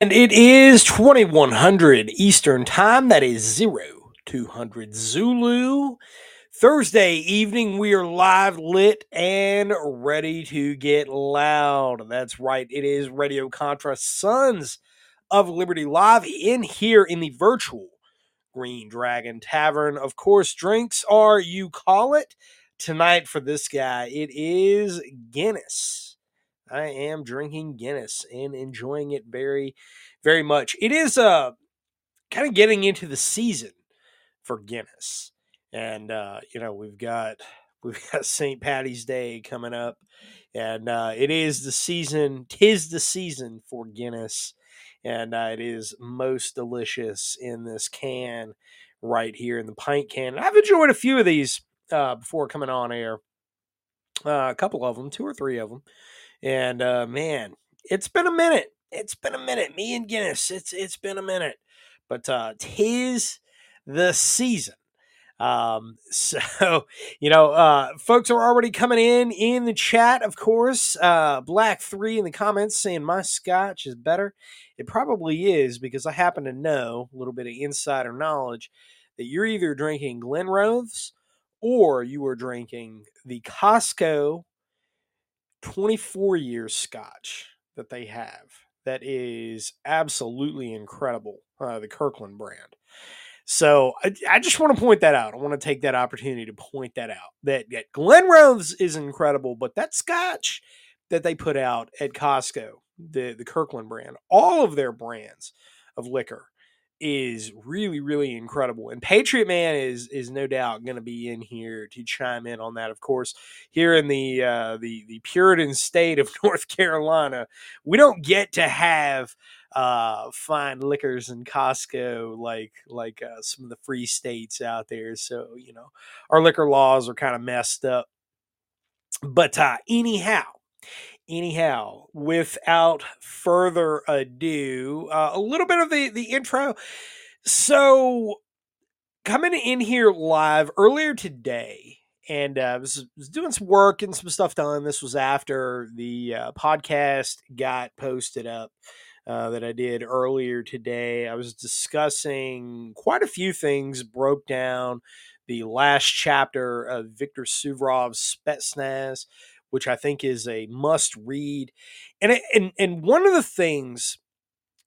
And it is 2100 Eastern Time. That is 0200 Zulu. Thursday evening, we are live, lit, and ready to get loud. That's right. It is Radio Contra Sons of Liberty live in here in the virtual Green Dragon Tavern. Of course, drinks are you call it. Tonight for this guy, it is Guinness. I am drinking Guinness and enjoying it very, very much. It is uh kind of getting into the season for Guinness. And uh, you know, we've got we've got St. Patty's Day coming up. And uh, it is the season, tis the season for Guinness. And uh, it is most delicious in this can right here in the pint can. And I've enjoyed a few of these uh, before coming on air. Uh, a couple of them, two or three of them. And uh, man, it's been a minute. It's been a minute. Me and Guinness. It's it's been a minute. But uh, tis the season. Um, so you know, uh, folks are already coming in in the chat. Of course, uh, Black Three in the comments saying my Scotch is better. It probably is because I happen to know a little bit of insider knowledge that you're either drinking Glenrothes or you are drinking the Costco 24 year scotch that they have that is absolutely incredible, uh, the Kirkland brand. So I, I, just want to point that out. I want to take that opportunity to point that out. That, that Glenrothes is incredible, but that scotch that they put out at Costco, the, the Kirkland brand, all of their brands of liquor is really really incredible and patriot man is is no doubt going to be in here to chime in on that of course here in the uh the the puritan state of north carolina we don't get to have uh fine liquors in costco like like uh, some of the free states out there so you know our liquor laws are kind of messed up but uh anyhow anyhow, without further ado, uh, a little bit of the the intro. So, coming in here live earlier today, and uh, was, was doing some work and some stuff done. This was after the uh, podcast got posted up. Uh, that I did earlier today. I was discussing quite a few things, broke down the last chapter of Victor Suvorov's Spetsnaz, which I think is a must read. And and and one of the things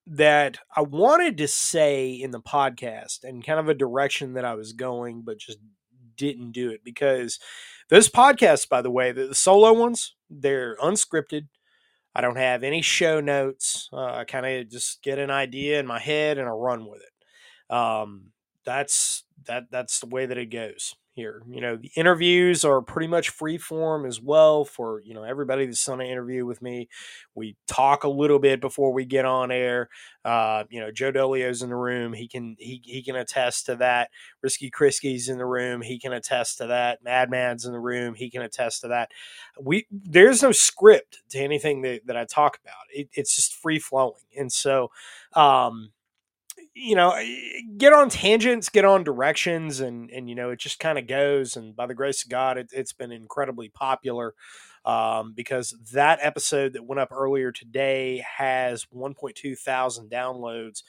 that I wanted to say in the podcast and kind of a direction that I was going, but just didn't do it because those podcasts, by the way, the solo ones, they're unscripted. I don't have any show notes. Uh, I kind of just get an idea in my head and I run with it. Um, that's that that's the way that it goes here. You know, the interviews are pretty much free form as well for, you know, everybody that's on an interview with me. We talk a little bit before we get on air. Uh, you know, Joe Dolio's in the room. He can he he can attest to that. Risky Krisky's in the room. He can attest to that. Madman's in the room. He can attest to that. We there's no script to anything that, that I talk about. It, it's just free flowing. And so um you know, get on tangents, get on directions, and and you know, it just kind of goes. And by the grace of God, it, it's been incredibly popular um, because that episode that went up earlier today has 1.2 thousand downloads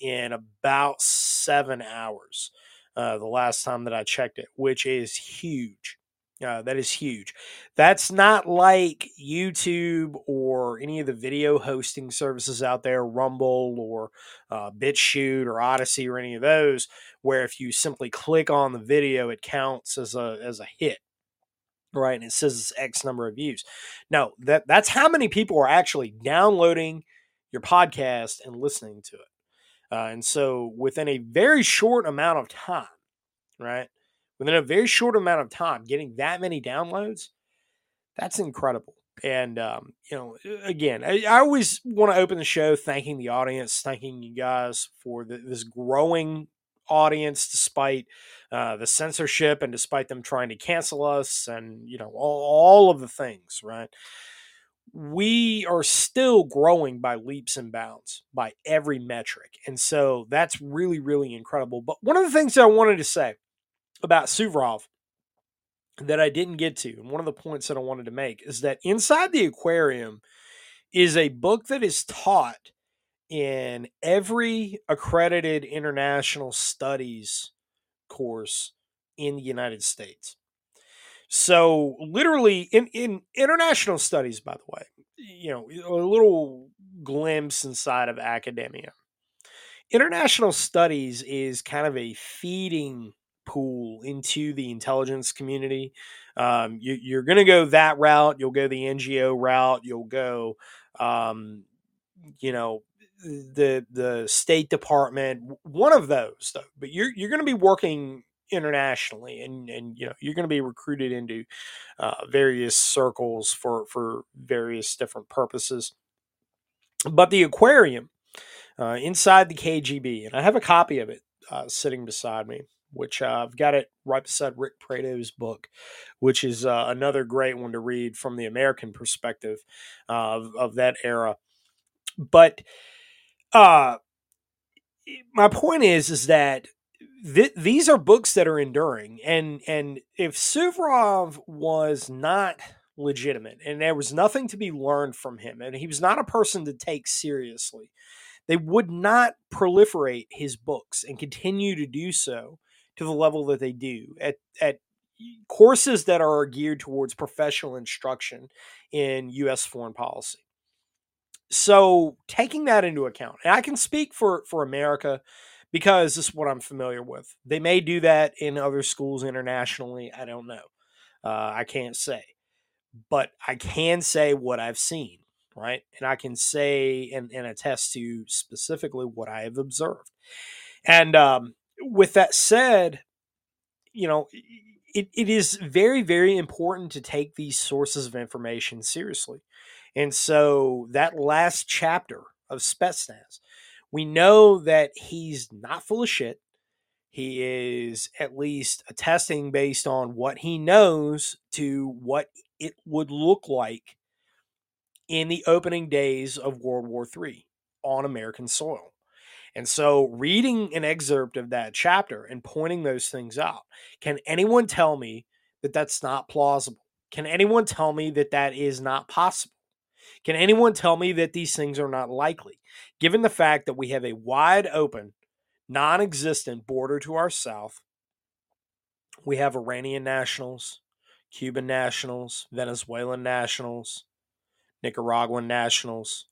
in about seven hours. Uh, the last time that I checked it, which is huge. Uh, that is huge. That's not like YouTube or any of the video hosting services out there, Rumble or uh, BitChute or Odysee or any of those, where if you simply click on the video, it counts as a as a hit, right? And it says it's X number of views. No, that that's how many people are actually downloading your podcast and listening to it. Uh, and so within a very short amount of time, right? Within a very short amount of time, getting that many downloads, that's incredible. And, um, you know, again, I, I always want to open the show thanking the audience, thanking you guys for the, this growing audience despite uh, the censorship and despite them trying to cancel us and you know all, all of the things right we are still growing by leaps and bounds by every metric. And so that's really, really incredible. But one of the things that I wanted to say about Suvorov that I didn't get to, and one of the points that I wanted to make is that Inside the Aquarium is a book that is taught in every accredited international studies course in the United States. So literally in, in international studies, by the way, you know, a little glimpse inside of academia. International studies is kind of a feeding pool into the intelligence community. Um, you, are going to go that route. You'll go the NGO route. You'll go, um, you know, the the State Department. One of those, though. But you're you're going to be working internationally and and you know you're going to be recruited into uh, various circles for for various different purposes but the aquarium uh, inside the kgb and i have a copy of it uh, sitting beside me which uh, i've got it right beside ric prado's book which is uh, another great one to read from the american perspective uh, of, of that era. But uh my point is is that th- these are books that are enduring, and and if Suvorov was not legitimate and there was nothing to be learned from him, and he was not a person to take seriously, they would not proliferate his books and continue to do so to the level that they do at at courses that are geared towards professional instruction in U.S. foreign policy. So taking that into account, and I can speak for for America because this is what I'm familiar with. They may do that in other schools internationally. I don't know. Uh, I can't say. But I can say what I've seen, right? And I can say and, and attest to specifically what I have observed. And um, with that said, you know, it, it is very, very important to take these sources of information seriously. And so that last chapter of Spetsnaz, we know that he's not full of shit. He is at least attesting based on what he knows to what it would look like in the opening days of World War III on American soil. And so, reading an excerpt of that chapter and pointing those things out, can anyone tell me that that's not plausible? Can anyone tell me that that is not possible? Can anyone tell me that these things are not likely, given the fact that we have a wide open, non existent border to our south? We have Iranian nationals, Cuban nationals, Venezuelan nationals, Nicaraguan nationals,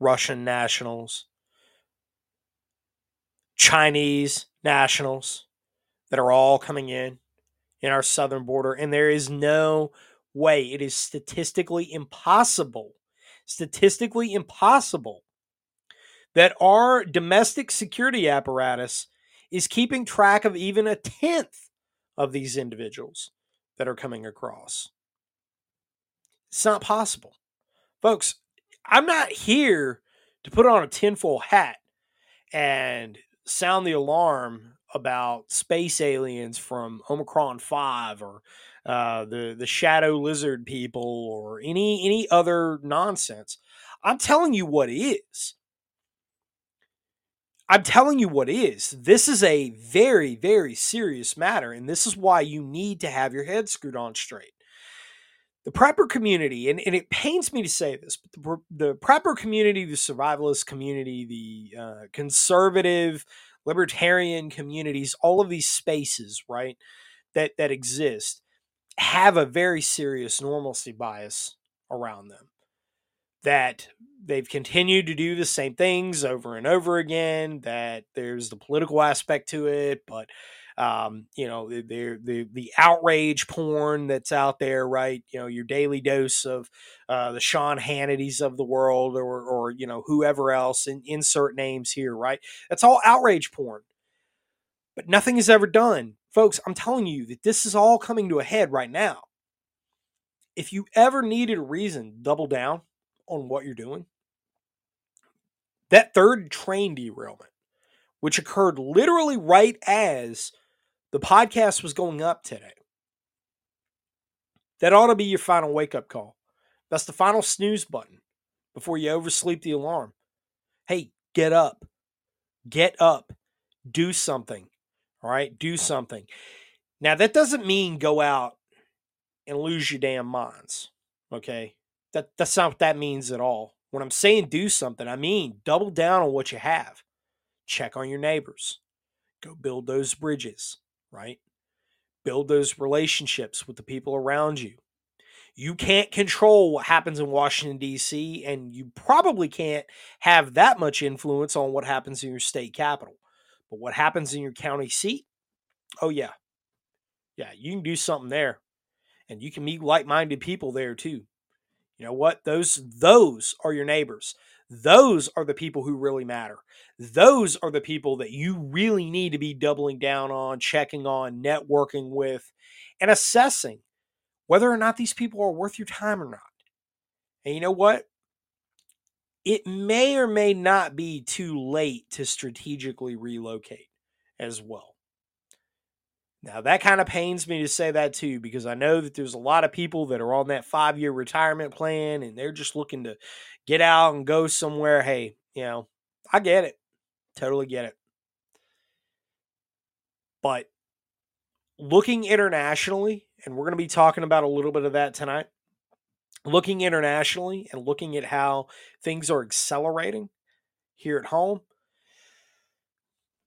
Russian nationals, Chinese nationals that are all coming in in our southern border. And there is no way, it is statistically impossible statistically impossible that our domestic security apparatus is keeping track of even a tenth of these individuals that are coming across. It's not possible. Folks, I'm not here to put on a tinfoil hat and sound the alarm about space aliens from Omicron 5 or uh, the the shadow lizard people or any any other nonsense. I'm telling you what is. I'm telling you what is. This is a very, very serious matter, and this is why you need to have your head screwed on straight. The prepper community, and, and it pains me to say this, but the, the prepper community, the survivalist community, the uh, conservative, libertarian communities, all of these spaces, right, that that exist, have a very serious normalcy bias around them. That they've continued to do the same things over and over again. That there's the political aspect to it, but um, you know, the, the the outrage porn that's out there, right? You know, your daily dose of uh, the Sean Hannity's of the world, or or you know whoever else, and insert names here, right? That's all outrage porn, but nothing is ever done, folks. I'm telling you that this is all coming to a head right now. If you ever needed a reason, double down on what you're doing. That third train derailment, which occurred literally right as the podcast was going up today. That ought to be your final wake up call. That's the final snooze button before you oversleep the alarm. Hey, get up. Get up. Do something. All right? Do something. Now, that doesn't mean go out and lose your damn minds. Okay? That, that's not what that means at all. When I'm saying do something, I mean double down on what you have. Check on your neighbors. Go build those bridges, right? Build those relationships with the people around you. You can't control what happens in Washington, D.C., and you probably can't have that much influence on what happens in your state capital. But what happens in your county seat? Oh, yeah. Yeah, you can do something there. And you can meet like minded people there too. You know what? Those those are your neighbors. Those are the people who really matter. Those are the people that you really need to be doubling down on, checking on, networking with, and assessing whether or not these people are worth your time or not. And you know what? It may or may not be too late to strategically relocate as well. Now, that kind of pains me to say that too, because I know that there's a lot of people that are on that five year retirement plan and they're just looking to get out and go somewhere. Hey, you know, I get it. Totally get it. But looking internationally, and we're going to be talking about a little bit of that tonight, looking internationally and looking at how things are accelerating here at home,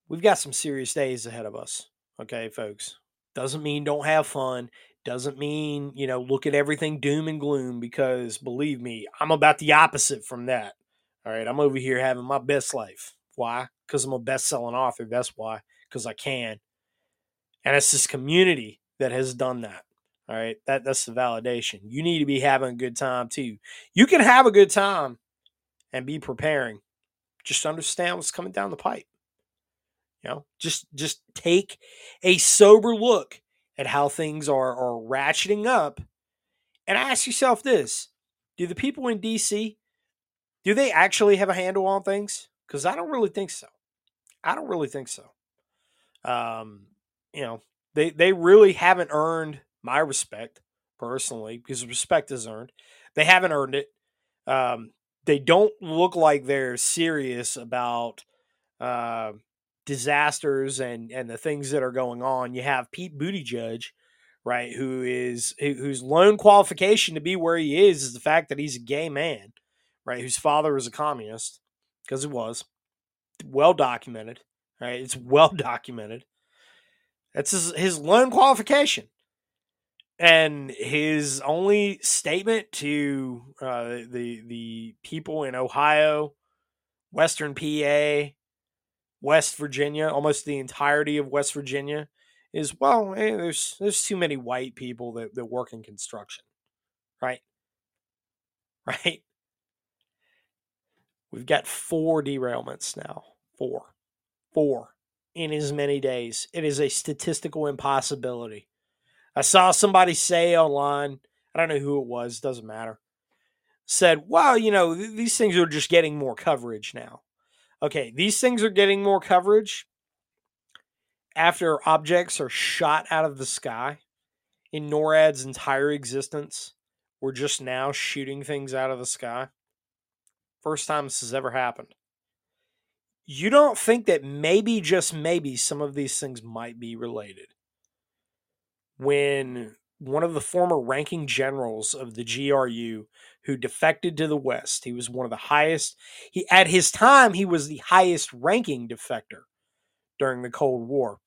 we've got some serious days ahead of us. Okay, folks. Doesn't mean don't have fun. Doesn't mean, you know, look at everything doom and gloom because believe me, I'm about the opposite from that. All right. I'm over here having my best life. Why? Because I'm a best selling author. That's why. Because I can. And it's this community that has done that. All right. That that's the validation. You need to be having a good time too. You can have a good time and be preparing. Just understand what's coming down the pipe. You know, just just take a sober look at how things are are ratcheting up and ask yourself this. Do the people in DC do they actually have a handle on things? Cuz I don't really think so. I don't really think so. Um, you know, they they really haven't earned my respect personally because respect is earned. They haven't earned it. Um, they don't look like they're serious about uh, disasters and and the things that are going on. You have Pete Buttigieg, right, who is whose lone qualification to be where he is is the fact that he's a gay man, right, whose father was a communist because it was well documented, right? It's well documented. That's his, his lone qualification. And his only statement to uh, the the people in Ohio, Western PA, West Virginia, almost the entirety of West Virginia, is well, hey, there's there's too many white people that, that work in construction. Right? Right? We've got four derailments now. Four. Four in as many days. It is a statistical impossibility. I saw somebody say online, I don't know who it was, doesn't matter, said, well, you know, th- these things are just getting more coverage now okay, these things are getting more coverage after objects are shot out of the sky in NORAD's entire existence. We're just now shooting things out of the sky. First time this has ever happened. you don't think that maybe, just maybe, some of these things might be related. When one of the former ranking generals of the GRU who defected to the West, he was one of the highest, he at his time, he was the highest ranking defector during the Cold War,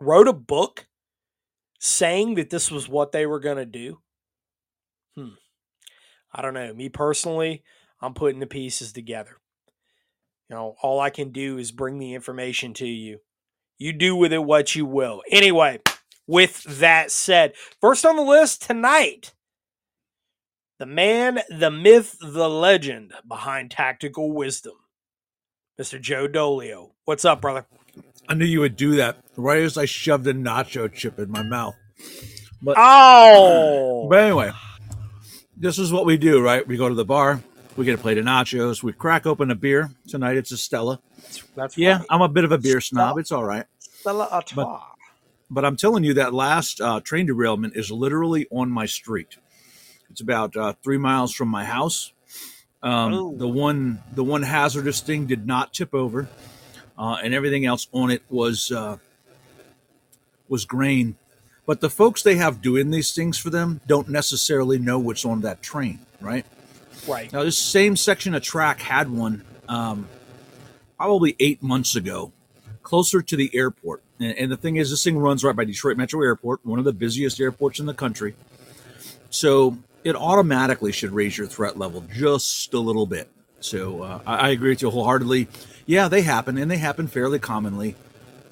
wrote a book saying that this was what they were going to do. Hmm. I don't know. Me personally, I'm putting the pieces together. You know, all I can do is bring the information to you. You do with it what you will. Anyway, with that said, first on the list tonight, the man, the myth, the legend behind tactical wisdom, Mr. Joe Dolio. What's up, brother? I knew you would do that right as I shoved a nacho chip in my mouth. But, oh, but anyway, this is what we do, right? We go to the bar, we get a plate of nachos. We crack open a beer. Tonight it's a Stella. That's yeah, right. I'm a bit of a beer snob. It's all right. Stella Artois. But, but I'm telling you that last uh, train derailment is literally on my street. It's about uh, three miles from my house. Um, the one, the one hazardous thing did not tip over, uh, and everything else on it was uh, was grain. But the folks they have doing these things for them don't necessarily know what's on that train, right? Right. Now, this same section of track had one um, probably eight months ago, closer to the airport. And, and, the thing is, this thing runs right by Detroit Metro Airport, one of the busiest airports in the country. So it automatically should raise your threat level just a little bit. So uh, I, I agree with you wholeheartedly. Yeah, they happen, and they happen fairly commonly.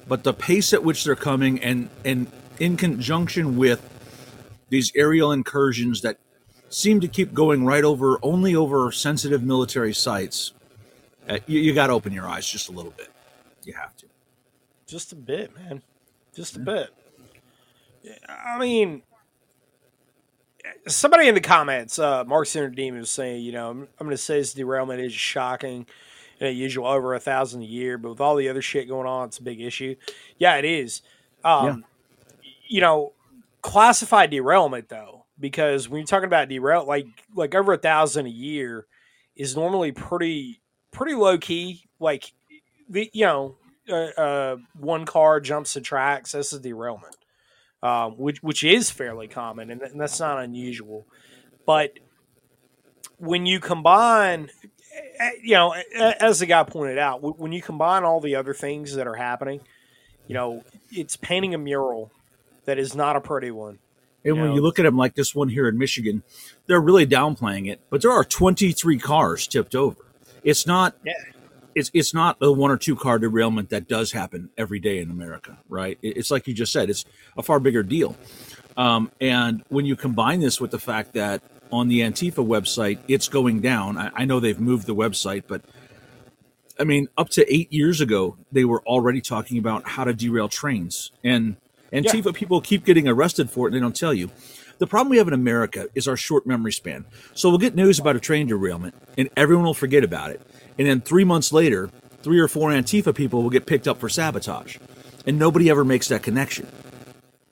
But the pace at which they're coming, and and in conjunction with these aerial incursions that seem to keep going right over only over sensitive military sites. Uh, you, you got to open your eyes just a little bit. You have to. Just a bit, man. Just a yeah. bit. I mean, somebody in the comments, uh, Mark Center Demon was saying, you know, I'm, I'm going to say this derailment is shocking. You know, usual over a thousand a year, but with all the other shit going on, it's a big issue. Yeah, it is. Um, yeah. You know, classified derailment though because when you're talking about derail, like like over a thousand a year is normally pretty pretty low key. Like the you know uh, uh, one car jumps the tracks. This is derailment, um, which which is fairly common and, and that's not unusual. But when you combine, eh, you know, as the guy pointed out, when you combine all the other things that are happening, you know, it's painting a mural that is not a pretty one. And when you look at them like this one here in Michigan, they're really downplaying it. But there are 23 cars tipped over. It's not. Yeah. It's it's not a one or two car derailment that does happen every day in America, right? It's like you just said. It's a far bigger deal. Um, and when you combine this with the fact that on the Antifa website, it's going down. I, I know they've moved the website, but I mean, up to eight years ago, they were already talking about how to derail trains. And Antifa yeah. people keep getting arrested for it and they don't tell you. The problem we have in America is our short memory span. So we'll get news about a train derailment and everyone will forget about it. And then three months later, three or four Antifa people will get picked up for sabotage. And nobody ever makes that connection.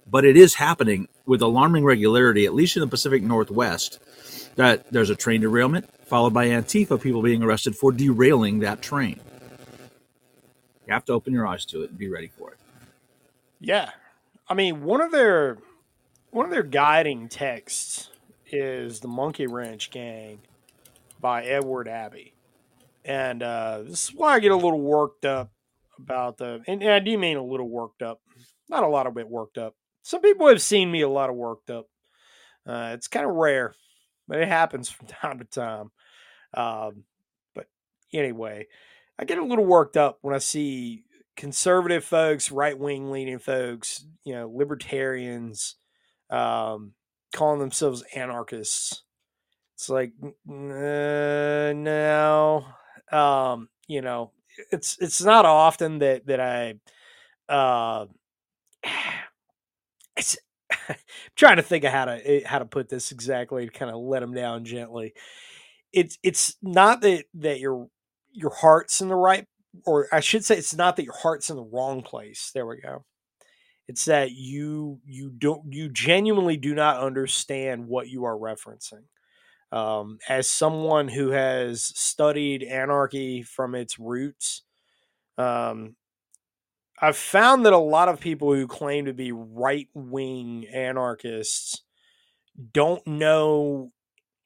But it is happening with alarming regularity, at least in the Pacific Northwest, that there's a train derailment followed by Antifa people being arrested for derailing that train. You have to open your eyes to it and be ready for it. Yeah, I mean, one of their one of their guiding texts is the Monkey Wrench Gang by Edward Abbey, and uh, this is why I get a little worked up about the. And, and I do mean a little worked up, not a lot of it worked up. Some people have seen me a lot of worked up. Uh, it's kind of rare, but it happens from time to time. Um, but anyway, I get a little worked up when I see conservative folks, right wing leaning folks, you know, libertarians, um, calling themselves anarchists. It's like, uh, no, um, you know, it's it's not often that that I, uh, it's I'm trying to think of how to eh, how to put this exactly to kind of let them down gently. It's it's not that that your your heart's in the right or I should say it's not that your heart's in the wrong place. There we go. It's that you you don't you genuinely do not understand what you are referencing. Um, as someone who has studied anarchy from its roots, Um, I've found that a lot of people who claim to be right wing anarchists don't know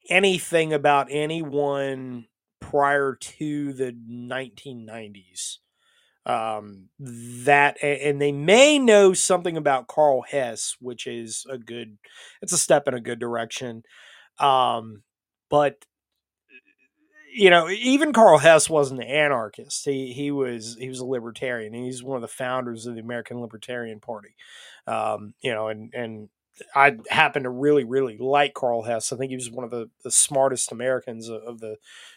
anything about anyone prior to the 1990s. Um, that and they may know something about Karl Hess, which is a good, it's a step in a good direction. Um, but you know, even Karl Hess wasn't an anarchist. He he was he was a libertarian. He's one of the founders of the American Libertarian Party. Um, you know, and and I happen to really really like Karl Hess. I think he was one of the, the smartest Americans of, the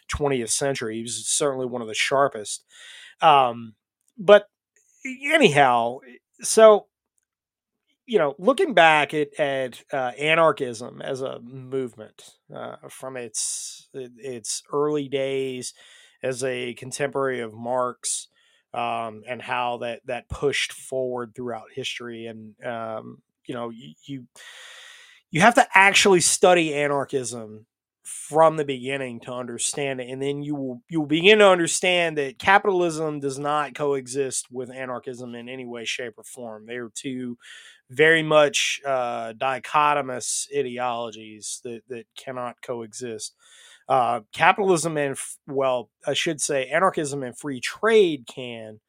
20th century. He was certainly one of the sharpest. Um, but anyhow, so you know, looking back at, at uh, anarchism as a movement uh, from its its early days as a contemporary of Marx, um, and how that that pushed forward throughout history, and um, you know, you, you you have to actually study anarchism from the beginning to understand it and then you will you'll begin to understand that capitalism does not coexist with anarchism in any way shape or form they are two very much uh, dichotomous ideologies that, that cannot coexist. Uh, capitalism and, well, I should say anarchism and free trade can.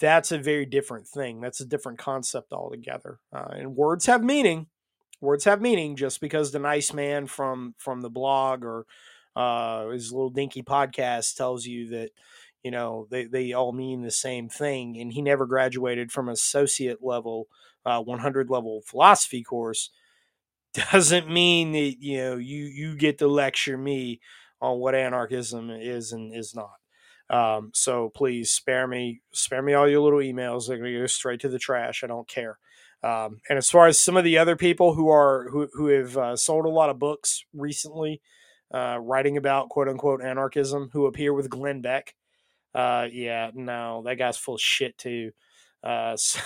That's a very different thing. That's a different concept altogether. Uh, and words have meaning. Words have meaning. Just because the nice man from from the blog or uh, his little dinky podcast tells you that you know they, they all mean the same thing, and he never graduated from associate level uh, 100 level philosophy course doesn't mean that you know you you get to lecture me on what anarchism is and is not. Um, so please spare me spare me all your little emails. They're going to go straight to the trash. I don't care. Um, and as far as some of the other people who are who who have uh, sold a lot of books recently, uh, writing about quote unquote anarchism, who appear with Glenn Beck, uh, yeah, no, that guy's full shit too. Uh, so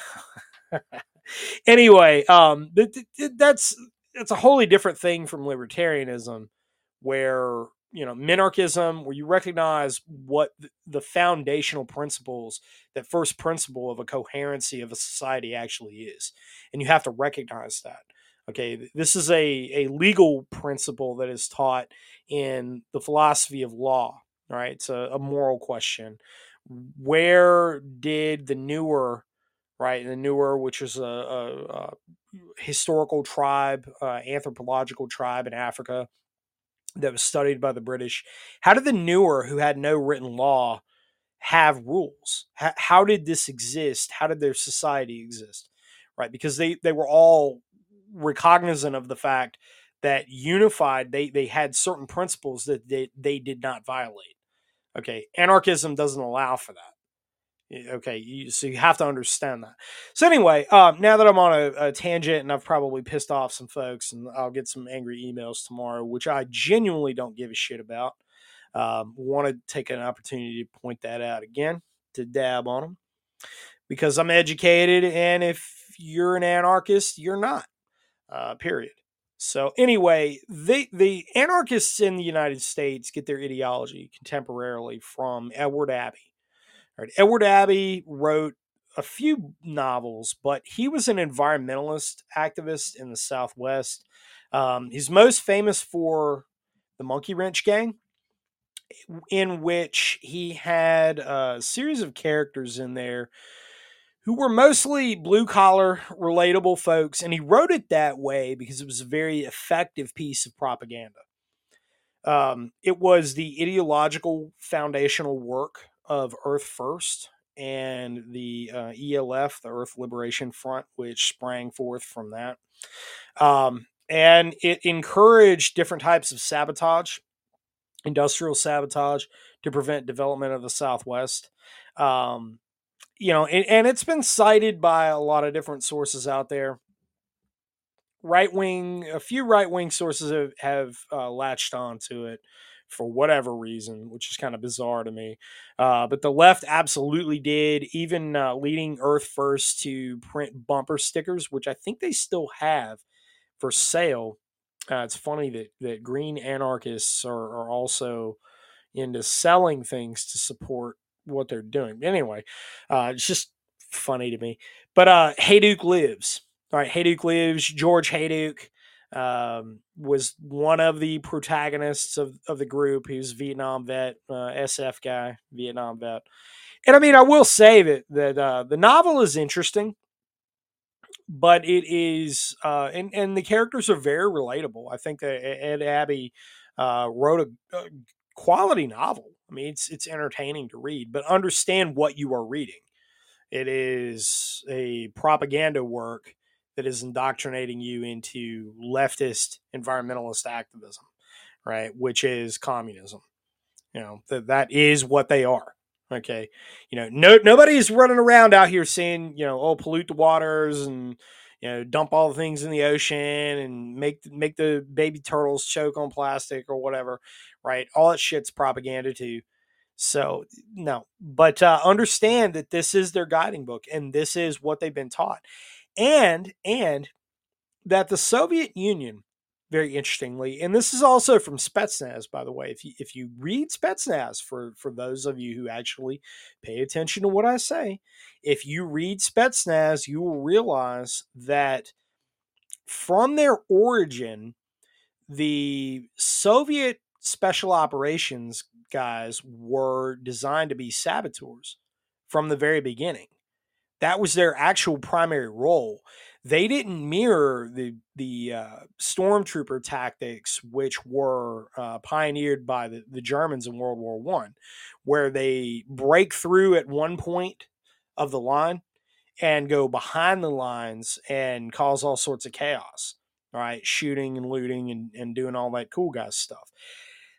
anyway, um, that's it's a wholly different thing from libertarianism, where you know minarchism, where you recognize what the foundational principles, that first principle of a coherency of a society actually is, and you have to recognize that. Okay, this is a a legal principle that is taught in the philosophy of law. Right, it's a, a moral question. Where did the Nuer right? The Nuer which is a, a, a historical tribe, uh, anthropological tribe in Africa that was studied by the British. How did the Nuer, who had no written law, have rules? How, how did this exist? How did their society exist? Right? Because they, they were all recognizant of the fact that unified, they, they had certain principles that they, they did not violate. Okay. Anarchism doesn't allow for that. Okay, you, so you have to understand that. So anyway, um, now that I'm on a, a, tangent and I've probably pissed off some folks, and I'll get some angry emails tomorrow, which I genuinely don't give a shit about. Um, Want to take an opportunity to point that out again to dab on them because I'm educated, and if you're an anarchist, you're not. Uh, period. So anyway, the the anarchists in the United States get their ideology contemporarily from Edward Abbey. Right. Edward Abbey wrote a few novels, but he was an environmentalist activist in the Southwest. Um, he's most famous for the Monkey Wrench Gang, in which he had a series of characters in there who were mostly blue collar, relatable folks. And he wrote it that way because it was a very effective piece of propaganda. Um, it was the ideological foundational work of Earth First and the uh, ELF, the Earth Liberation Front, which sprang forth from that. Um, and it encouraged different types of sabotage, industrial sabotage, to prevent development of the Southwest. Um, you know, and, and, it's been cited by a lot of different sources out there. Right wing, a few right wing sources have, have uh, latched onto it for whatever reason, which is kind of bizarre to me. Uh, but the left absolutely did, even uh, leading Earth First to print bumper stickers, which I think they still have for sale. Uh, it's funny that, that green anarchists are, are also into selling things to support what they're doing. Anyway, uh, it's just funny to me. But uh, Hayduke lives. All right, Hayduke lives. George Hayduke um, was one of the protagonists of, of the group. He was Vietnam vet, uh, SF guy, Vietnam vet. And I mean, I will say that that uh, the novel is interesting, but it is, uh, and and the characters are very relatable. I think that Ed Abbey uh, wrote a, a quality novel. I mean, it's it's entertaining to read, but understand what you are reading. It is a propaganda work that is indoctrinating you into leftist environmentalist activism, right? Which is communism. You know, that that is what they are. Okay. You know, no nobody's running around out here saying, you know, oh, pollute the waters and you know, dump all the things in the ocean and make make the baby turtles choke on plastic or whatever, right? All that shit's propaganda too. So no, but uh, understand that this is their guiding book and this is what they've been taught, and and that the Soviet Union, very interestingly, and this is also from Spetsnaz, by the way. If you if you read Spetsnaz, for for those of you who actually pay attention to what I say, if you read Spetsnaz, you will realize that from their origin, the Soviet special operations guys were designed to be saboteurs from the very beginning. That was their actual primary role. They didn't mirror the the uh, stormtrooper tactics, which were uh, pioneered by the, the Germans in World War One, where they break through at one point of the line and go behind the lines and cause all sorts of chaos. All right, shooting and looting and, and doing all that cool guy stuff.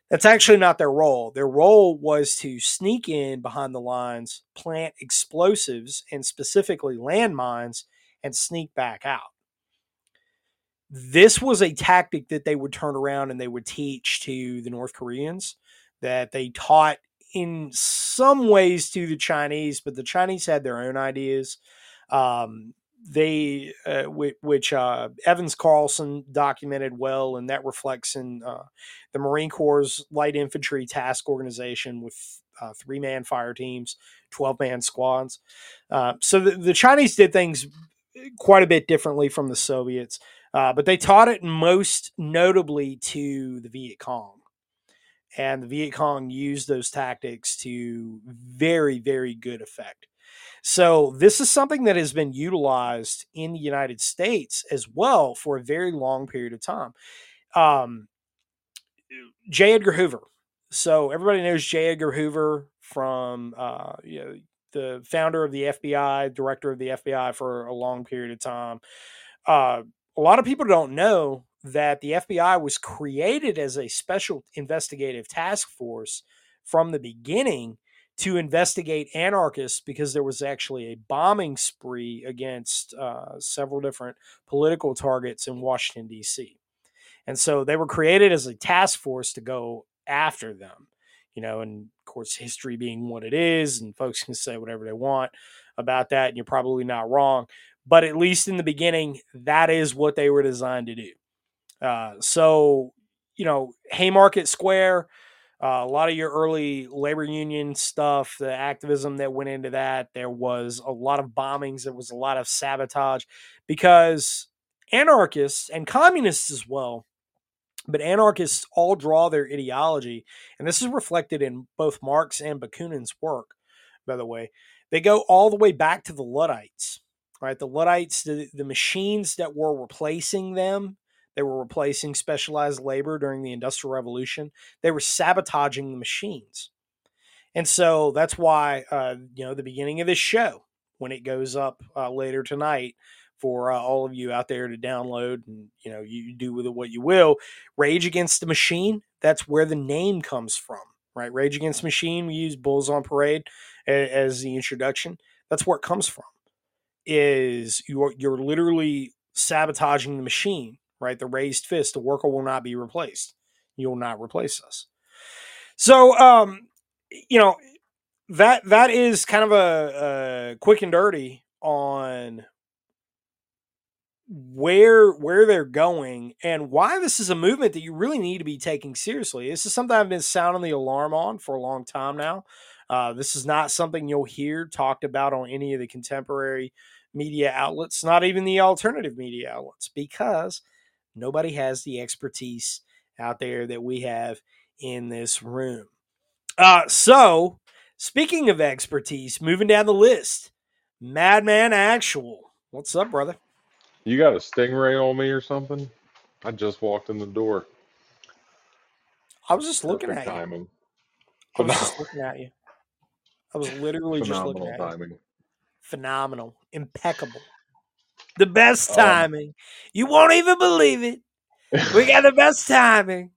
That's actually not their role. Their role was to sneak in behind the lines, plant explosives and specifically landmines, and sneak back out. This was a tactic that they would turn around and they would teach to the North Koreans, that they taught in some ways to the Chinese, but the Chinese had their own ideas. Um, they uh, which uh, Evans Carlson documented well, and that reflects in uh, the Marine Corps Light Infantry Task Organization with uh, three man fire teams, twelve man squads. Uh, so the, the, Chinese did things quite a bit differently from the Soviets, uh, but they taught it most notably to the Viet Cong. And the Viet Cong used those tactics to very, very good effect. So this is something that has been utilized in the United States as well for a very long period of time. Um, J. Edgar Hoover. So everybody knows J. Edgar Hoover from uh, you know, the founder of the FBI, director of the FBI for a long period of time. Uh, a lot of people don't know that the FBI was created as a special investigative task force from the beginning to investigate anarchists because there was actually a bombing spree against uh, several different political targets in Washington, D.C. And so they were created as a task force to go after them, you know, and of course, history being what it is, and folks can say whatever they want about that, and you're probably not wrong. But at least in the beginning, that is what they were designed to do. Uh, so, you know, Haymarket Square, uh, a lot of your early labor union stuff, the activism that went into that, there was a lot of bombings, there was a lot of sabotage because anarchists and communists as well, but anarchists all draw their ideology, and this is reflected in both Marx and Bakunin's work, by the way. They go all the way back to the Luddites, right? The Luddites, the, the machines that were replacing them they were replacing specialized labor during the Industrial Revolution. They were sabotaging the machines. And so that's why, uh, you know, the beginning of this show, when it goes up uh, later tonight for uh, all of you out there to download and, you know, you do with it what you will, Rage Against the Machine, that's where the name comes from, right? Rage Against the Machine, we use Bulls on Parade as the introduction. That's where it comes from. Is you're you're literally sabotaging the machine right? The raised fist, the worker will not be replaced. You will not replace us. So, um, you know, that that is kind of a, a quick and dirty on where where they're going and why this is a movement that you really need to be taking seriously. This is something I've been sounding the alarm on for a long time now. Uh, this is not something you'll hear talked about on any of the contemporary media outlets, not even the alternative media outlets, because nobody has the expertise out there that we have in this room. Uh, so, speaking of expertise, moving down the list, Madman Actual. What's up, brother? You got a stingray on me or something? I just walked in the door. I was just looking Perfect at you. I was just looking at you. I was literally just looking Phenomenal at you. Phenomenal, impeccable, the best Um, timing. You won't even believe it. We got the best timing.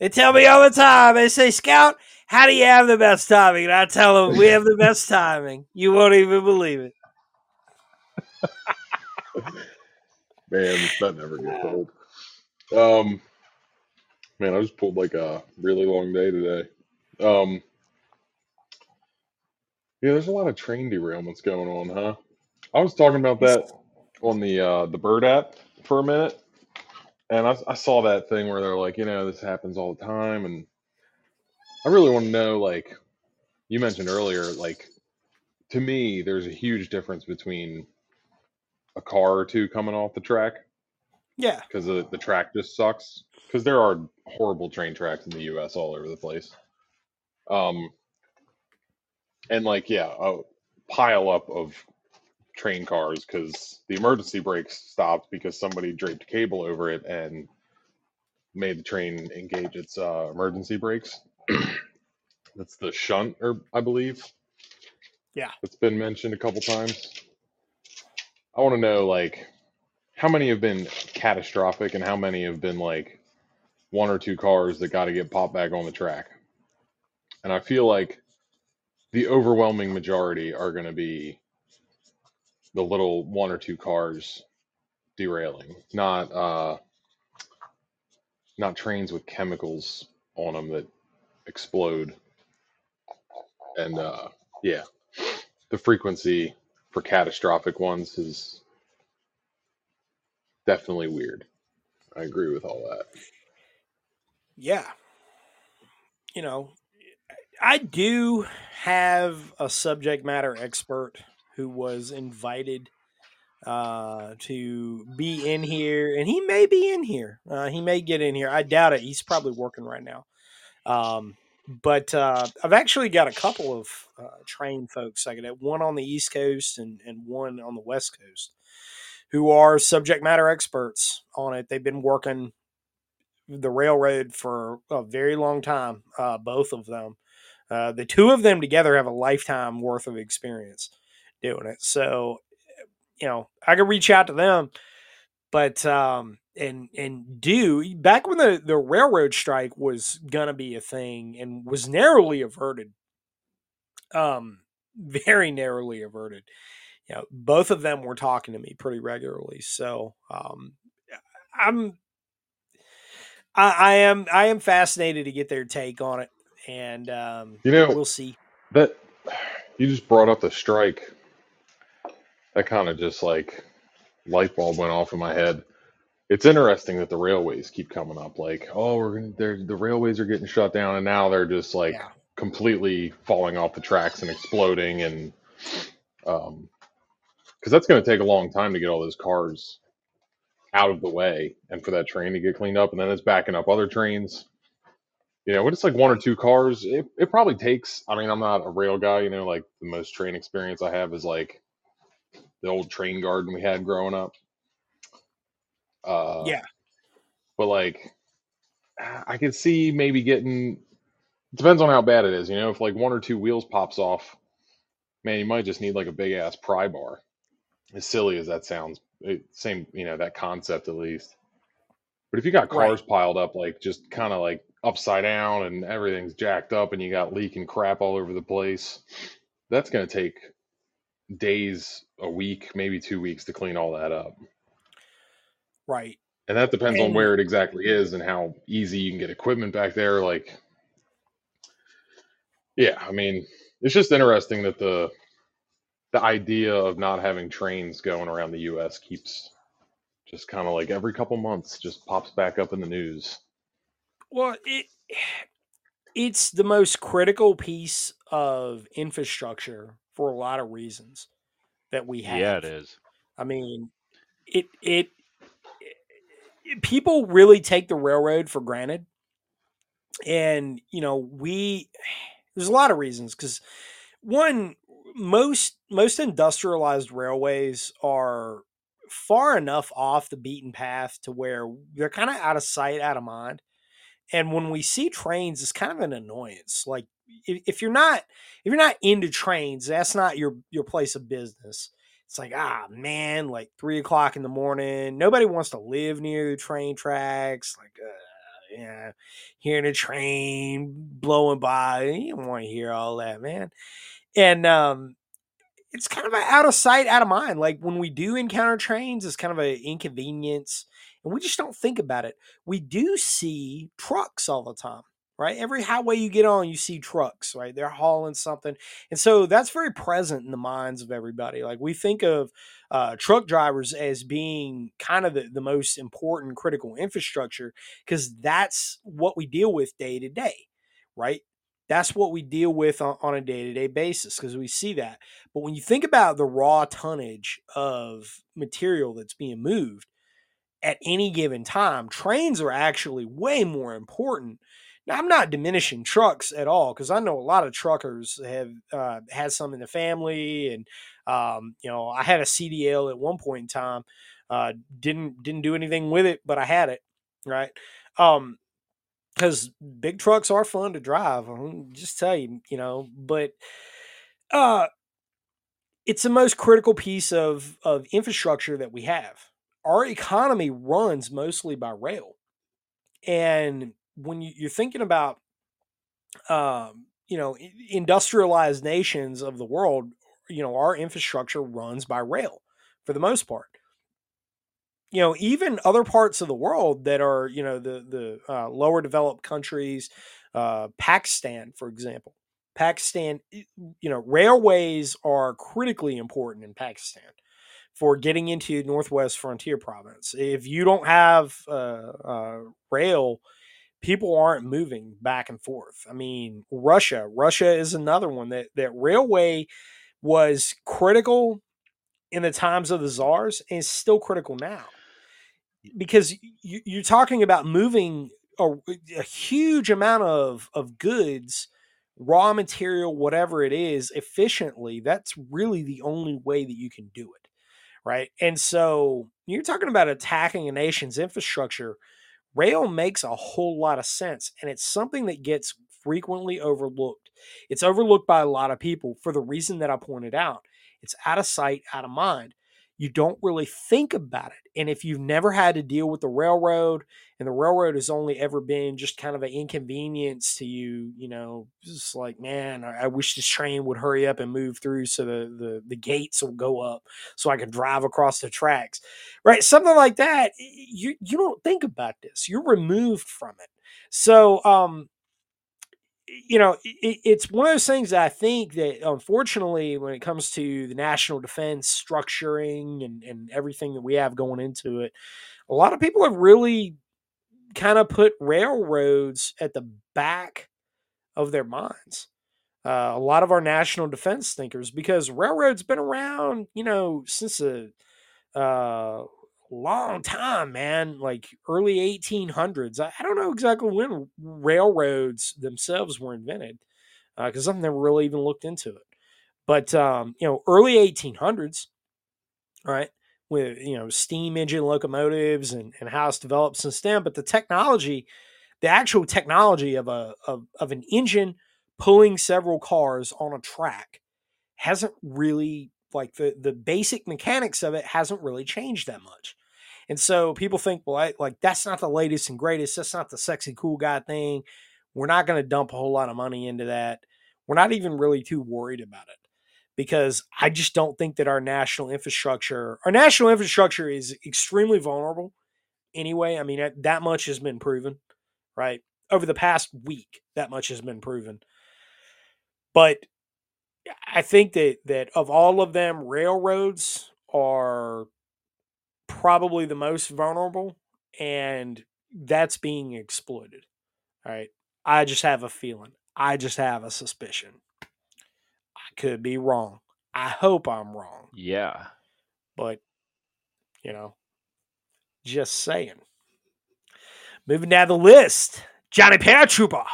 They tell me all the time. They say, Scout, how do you have the best timing? And I tell them, we have the best timing. You won't even believe it. Man, that never gets old. Um, man, I just pulled like a really long day today. Um, yeah, there's a lot of train derailments going on, huh? I was talking about that on the uh, the Bird app for a minute, and I, I saw that thing where they're like, you know, this happens all the time, and I really want to know, like you mentioned earlier, like to me, there's a huge difference between a car or two coming off the track Yeah. because the, the track just sucks. Because there are horrible train tracks in the U.S. all over the place. Um, and like yeah, a pile up of train cars because the emergency brakes stopped because somebody draped cable over it and made the train engage its uh, emergency brakes. That's the shunt, or I believe. Yeah. It's been mentioned a couple times. I want to know like how many have been catastrophic and how many have been like one or two cars that got to get popped back on the track. And I feel like the overwhelming majority are going to be the little one or two cars derailing, not uh, not trains with chemicals on them that explode. And uh, yeah, the frequency for catastrophic ones is definitely weird. I agree with all that. Yeah. You know, I do have a subject matter expert who was invited uh to be in here and he may be in here. Uh he may get in here. I doubt it. He's probably working right now. Um but uh i've actually got a couple of uh, train folks i got one on the east coast and and one on the west coast who are subject matter experts on it. They've been working the railroad for a very long time uh both of them. Uh the two of them together have a lifetime worth of experience doing it so you know, I could reach out to them, but um, and and do back when the the railroad strike was gonna be a thing and was narrowly averted, um, very narrowly averted. You know, both of them were talking to me pretty regularly, so um, I'm. I, I am I am fascinated to get their take on it, and um, You know, we'll see. that you just brought up the strike. That kind of just like light bulb went off in my head. It's interesting that the railways keep coming up. Like, oh, we're gonna, they're, the railways are getting shut down, and now they're just like Yeah. completely falling off the tracks and exploding, and um, because that's going to take a long time to get all those cars out of the way, and for that train to get cleaned up, and then it's backing up other trains. You know, when it's like one or two cars, it, it probably takes. I mean, I'm not a rail guy. You know, like the most train experience I have is like the old train garden we had growing up. Uh, Yeah. but like, I could see maybe getting. Depends on how bad it is. You know, if like one or two wheels pops off, man, you might just need like a big ass pry bar. As silly as that sounds, it, same you know that concept at least. But if you got Right. cars piled up like just kind of like upside down and everything's jacked up and you got leaking crap all over the place, that's going to take days, a week, maybe two weeks to clean all that up. Right. And that depends on where it exactly is and how easy you can get equipment back there. Like, yeah, I mean, it's just interesting that the the idea of not having trains going around the U.S. keeps just kind of like every couple months just pops back up in the news. Well, it it's the most critical piece of infrastructure for a lot of reasons that we have. Yeah, it is. I mean, it it, it people really take the railroad for granted. And, you know, we there's a lot of reasons cuz one most most industrialized railways are far enough off the beaten path to where they're kind of out of sight, out of mind. And when we see trains, it's kind of an annoyance. Like if, if you're not if you're not into trains, that's not your your place of business. It's like ah man, like three o'clock in the morning. Nobody wants to live near the train tracks. Like uh, yeah, hearing a train blowing by, you don't want to hear all that, man. And um, it's kind of out of sight, out of mind. Like when we do encounter trains, it's kind of an inconvenience, and we just don't think about it. We do see trucks all the time, right? Every highway you get on, you see trucks, right? They're hauling something, and so that's very present in the minds of everybody. Like we think of uh, truck drivers as being kind of the, the most important critical infrastructure because that's what we deal with day to day, right? That's what we deal with on, on a day to day basis because we see that. But when you think about the raw tonnage of material that's being moved at any given time, trains are actually way more important. Now, I'm not diminishing trucks at all because I know a lot of truckers have uh, had some in the family, and um, you know, I had a CDL at one point in time. Uh, didn't didn't do anything with it, but I had it, right? Um, because big trucks are fun to drive. I'll just tell you, you know, but uh, it's the most critical piece of of infrastructure that we have. Our economy runs mostly by rail, and when you, you're thinking about, um, you know, industrialized nations of the world, you know, our infrastructure runs by rail for the most part. You know even other parts of the world that are you know the the uh, lower developed countries uh, pakistan for example pakistan you know railways are critically important in pakistan for getting into northwest frontier province. If you don't have uh, uh rail people aren't moving back and forth. I mean russia russia is another one that that railway was critical in the times of the czars and is still critical now. Because you, are talking about moving a, a, huge amount of of goods raw material whatever it is efficiently that's really the only way that you can do it right? And so you're talking about attacking a nation's infrastructure rail makes a whole lot of sense and it's something that gets frequently overlooked it's overlooked by a lot of people for the reason that i pointed out it's out of sight out of mind you don't really think about it. And if you've never had to deal with the railroad and the railroad has only ever been just kind of an inconvenience to you, you know, just like, man, I, wish this train would hurry up and move through so the, the, the gates will go up so I can drive across the tracks, right? Something like that. You, you don't think about this. You're removed from it. So, um, you know, it, it's one of those things that I think that unfortunately, when it comes to the national defense structuring and, and everything that we have going into it, a lot of people have really kind of put railroads at the back of their minds. Uh, a lot of our national defense thinkers, because railroads been around, you know, since a uh, long time, man, like early 1800s. I, I don't know exactly when railroads themselves were invented because uh, I've never really even looked into it. But, um, you know, early 1800s, right, with, you know, steam engine locomotives and, and how it's developed since then. But the technology, the actual technology of, a, of, of an engine pulling several cars on a track hasn't really like the the basic mechanics of it hasn't really changed that much. And so people think, well, I, like that's not the latest and greatest. That's not the sexy cool guy thing. We're not going to dump a whole lot of money into that. We're not even really too worried about it because I just don't think that our national infrastructure, our national infrastructure is extremely vulnerable anyway. I mean, that much has been proven, right? Over the past week, that much has been proven. But I think that that of all of them, railroads are probably the most vulnerable, and that's being exploited. All right. I just have a feeling. I just have a suspicion. Could be wrong. I hope I'm wrong, Yeah. but you know, just saying. Moving down the list, Johnny Paratrooper.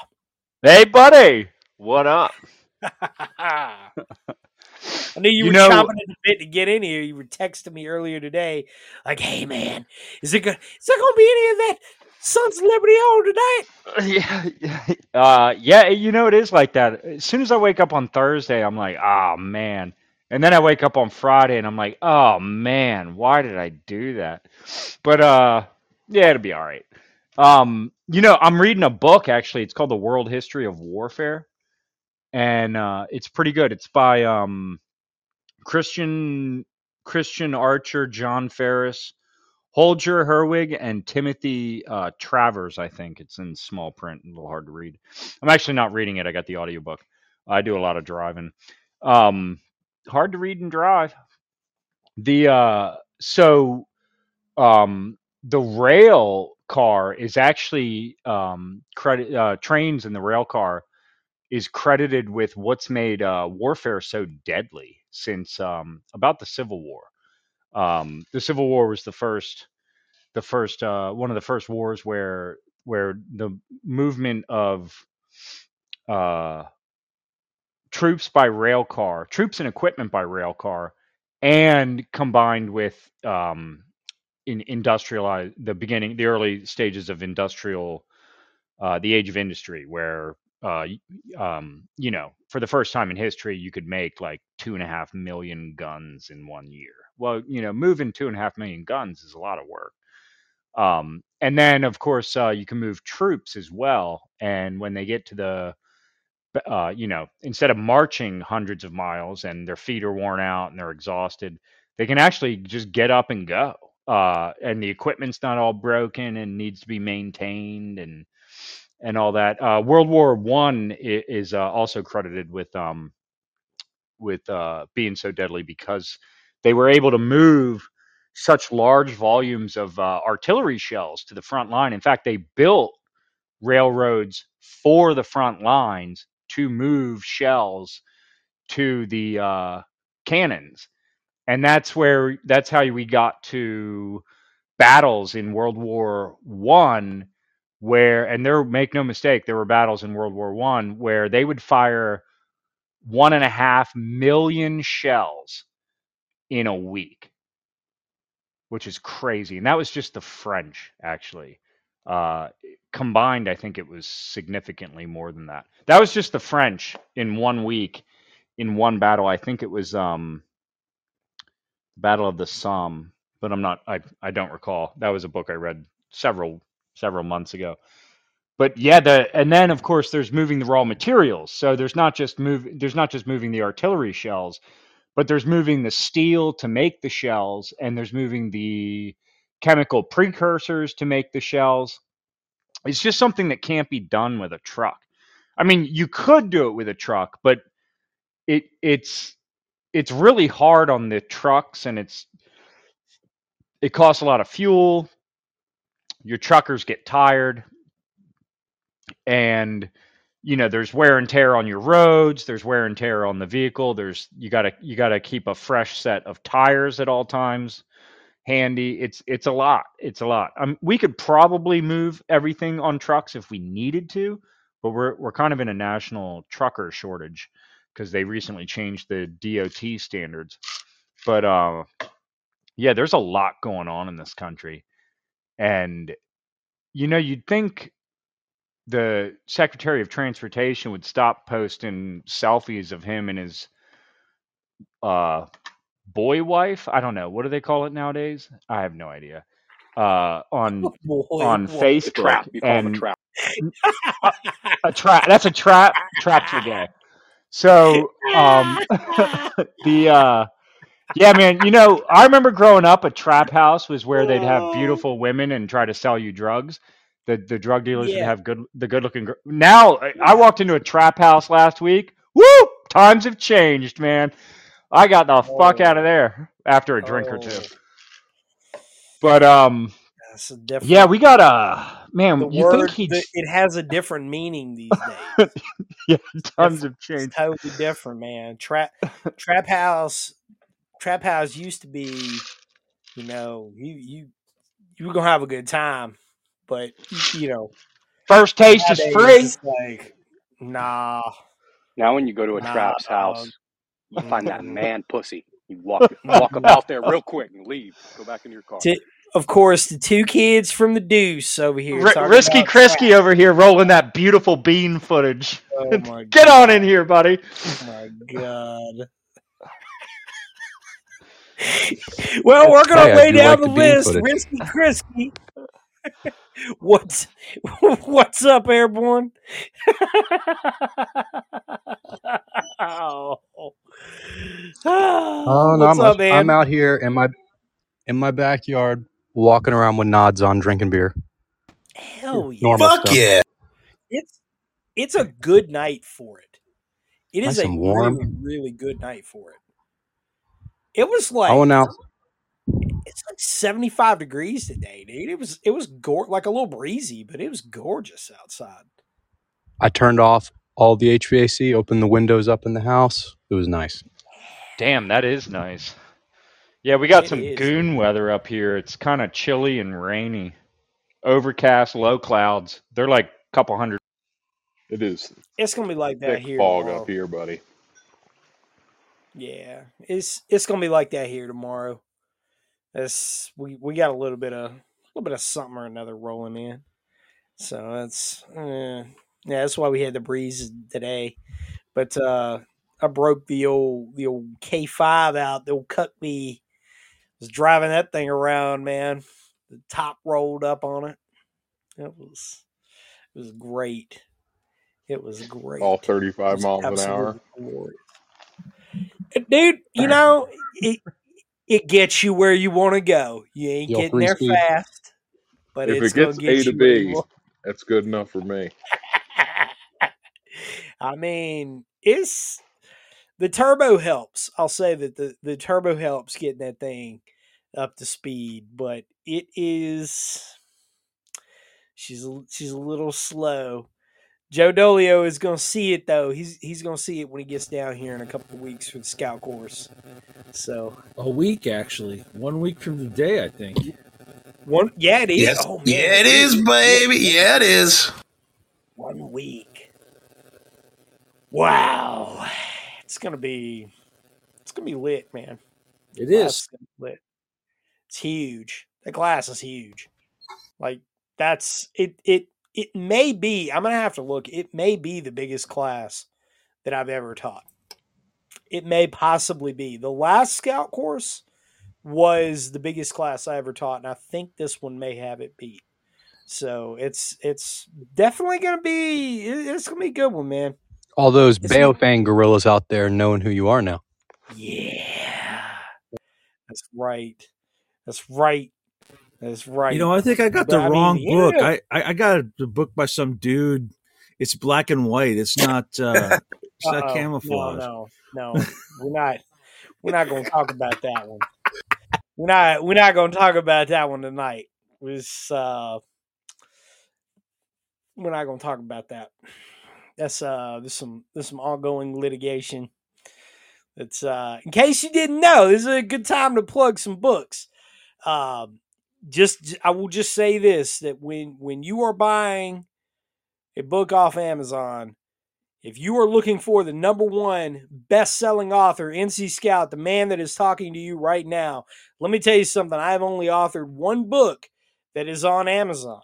Hey, buddy. What up? I knew you, You were know- chomping at the bit to get in here. You were texting me earlier today, like, "Hey, man, is it go- is there gonna be any of that Sons Liberty on tonight?" yeah, yeah, uh, yeah. You know, it is like that. As soon as I wake up on Thursday, I'm like, oh man. And then I wake up on Friday, and I'm like, oh man, why did I do that? But uh, yeah, it'll be all right. Um, you know, I'm reading a book actually. It's called The World History of Warfare, and uh, it's pretty good. It's by um, Christian Christian Archer, John Ferris, Holger Herwig, and Timothy uh, Travers. I think it's in small print, a little hard to read. I'm actually not reading it. I got the audiobook. I do a lot of driving. Um, hard to read and drive. The uh, so um, the rail car is actually um, credit uh, trains in the rail car is credited with what's made uh, warfare so deadly since um, about the Civil War. Um, the Civil War was the first, the first uh, one of the first wars where where the movement of uh, troops by rail car, troops and equipment by rail car, and combined with um, in industrialize the beginning, the early stages of industrial, uh, the age of industry, where uh, um, you know, for the first time in history, you could make like two and a half million guns in one year. Well, you know, moving two and a half million guns is a lot of work. Um, and then, of course, uh, you can move troops as well. And when they get to the, uh, you know, instead of marching hundreds of miles and their feet are worn out and they're exhausted, they can actually just get up and go. Uh, and the equipment's not all broken and needs to be maintained and and all that. Uh, World War One is uh, also credited with um, with uh, being so deadly because they were able to move such large volumes of uh, artillery shells to the front line. In fact, they built railroads for the front lines to move shells to the uh, cannons, and that's where that's how we got to battles in World War One where and there make no mistake there were battles in world war one where they would fire one and a half million shells in a week which is crazy and that was just the french actually uh, combined i think it was significantly more than that. That was just the french in one week in one battle i think it was um battle of the somme but i'm not i, I don't recall. That was a book i read several several months ago. But yeah the and then of course there's moving the raw materials so there's not just move there's not just moving the artillery shells but there's moving the steel to make the shells and there's moving the chemical precursors to make the shells. It's just something that can't be done with a truck. I mean you could do it with a truck but it it's it's really hard on the trucks and it's it costs a lot of fuel. Your truckers get tired and you know there's wear and tear on your roads there's wear and tear on the vehicle there's you got to you got to keep a fresh set of tires at all times. Handy it's it's a lot it's a lot. Um, we could probably move everything on trucks if we needed to but we're we're kind of in a national trucker shortage because they recently changed the DOT standards. But uh yeah there's a lot going on in this country. And you know you'd think the Secretary of Transportation would stop posting selfies of him and his uh boy wife. I don't know. What do they call it nowadays? I have no idea. Uh on Boy, on boy. Facebook call him a and trap. a trap that's a trap traps are gay. So um the uh yeah man, you know, I remember growing up a trap house was where they'd have beautiful women and try to sell you drugs. The the drug dealers would Yeah. have good the good looking gr- Now I- I walked into a trap house last week. Woo! Times have changed, man. I got the fuck out of there after a drink or two. Oh, But um that's a different. yeah, we got a Man, The you word think he'd it has a different meaning these days. yeah, tons have It's changed. totally different, man. Trap trap house trap house used to be, you know, you you you were gonna have a good time, but you know, First taste is free. Like, nah, Now, when you go to a Nah, trap's house, you find that man pussy. You walk walk him out there real quick and leave. Go back in your car. Ti- of course, the two kids from the Deuce over here. R- Risky about Krisky over here rolling that beautiful bean footage. Oh my Get god. on in here, buddy. Oh my god. well, working our Hey, I way do down like the the list. Risky Krisky. what's what's up, Airborne? oh. Oh, no, what's I'm, up, man? I'm out here in my in my backyard walking around with nods on drinking beer. Hell yeah. Normal stuff. It's it's a good night for it. It is Nice a warm. really, really good night for it. It was oh, like I went out. It's like 75 degrees today, dude. It was it was gor- like a little breezy, but it was gorgeous outside. I turned off all the HVAC, opened the windows up in the house. It was nice. Damn, that is nice. Yeah, we got It some is. goon weather up here. It's kind of chilly and rainy. Overcast, low clouds. They're like a couple hundred. It is It's gonna be like that thick here. fog tomorrow. up here, buddy. Yeah, it's it's gonna be like that here tomorrow. That's we we got a little bit of a little bit of something or another rolling in. So that's eh, yeah, that's why we had the breeze today. But uh I broke the old the old K five out, the old Cuckbee. Was driving that thing around, man. The top rolled up on it. It was it was great. It was great. All 35 miles an hour. glorious. Dude, you know, it, it gets you where you want to go. You ain't Yo, getting there speed. fast, but If it's it gets gonna get A to you B, that's good enough for me. I mean, it's the turbo helps. I'll say that the the turbo helps getting that thing up to speed, but it is she's she's a little slow. Joe Dolio is going to see it though. He's he's going to see it when he gets down here in a couple of weeks for the scout course. So A week, actually. One week from the day, I think. one, yeah, it is. Yes. Oh, man, yeah, it is, baby. Yeah, it is. One week. Wow, it's gonna be it's gonna be lit, man. It is gonna be lit. It's huge. The glass is huge. Like that's it. It it may be. I'm gonna have to look. It may be the biggest class that I've ever taught. It may possibly be the last scout course was the biggest class I ever taught, and I think this one may have it beat. So it's it's definitely gonna be it's gonna be a good one, man. All those It's- Baofeng guerrillas out there knowing who you are now. Yeah, that's right. That's right. That's right. You know, I think I got the I wrong the book. internet- I, I I got a book by some dude. It's black and white. It's not. Uh, it's not camouflage. No, no, no. We're not. We're not going to talk about that one. We're not. We're not going to talk about that one tonight. Was uh, we're not going to talk about that. That's uh, there's some there's some ongoing litigation. That's uh, in case you didn't know, this is a good time to plug some books. Um, just I will just say this: that when when you are buying a book off Amazon, if you are looking for the number one best selling author, NC Scout, the man that is talking to you right now, let me tell you something. I have only authored one book that is on Amazon.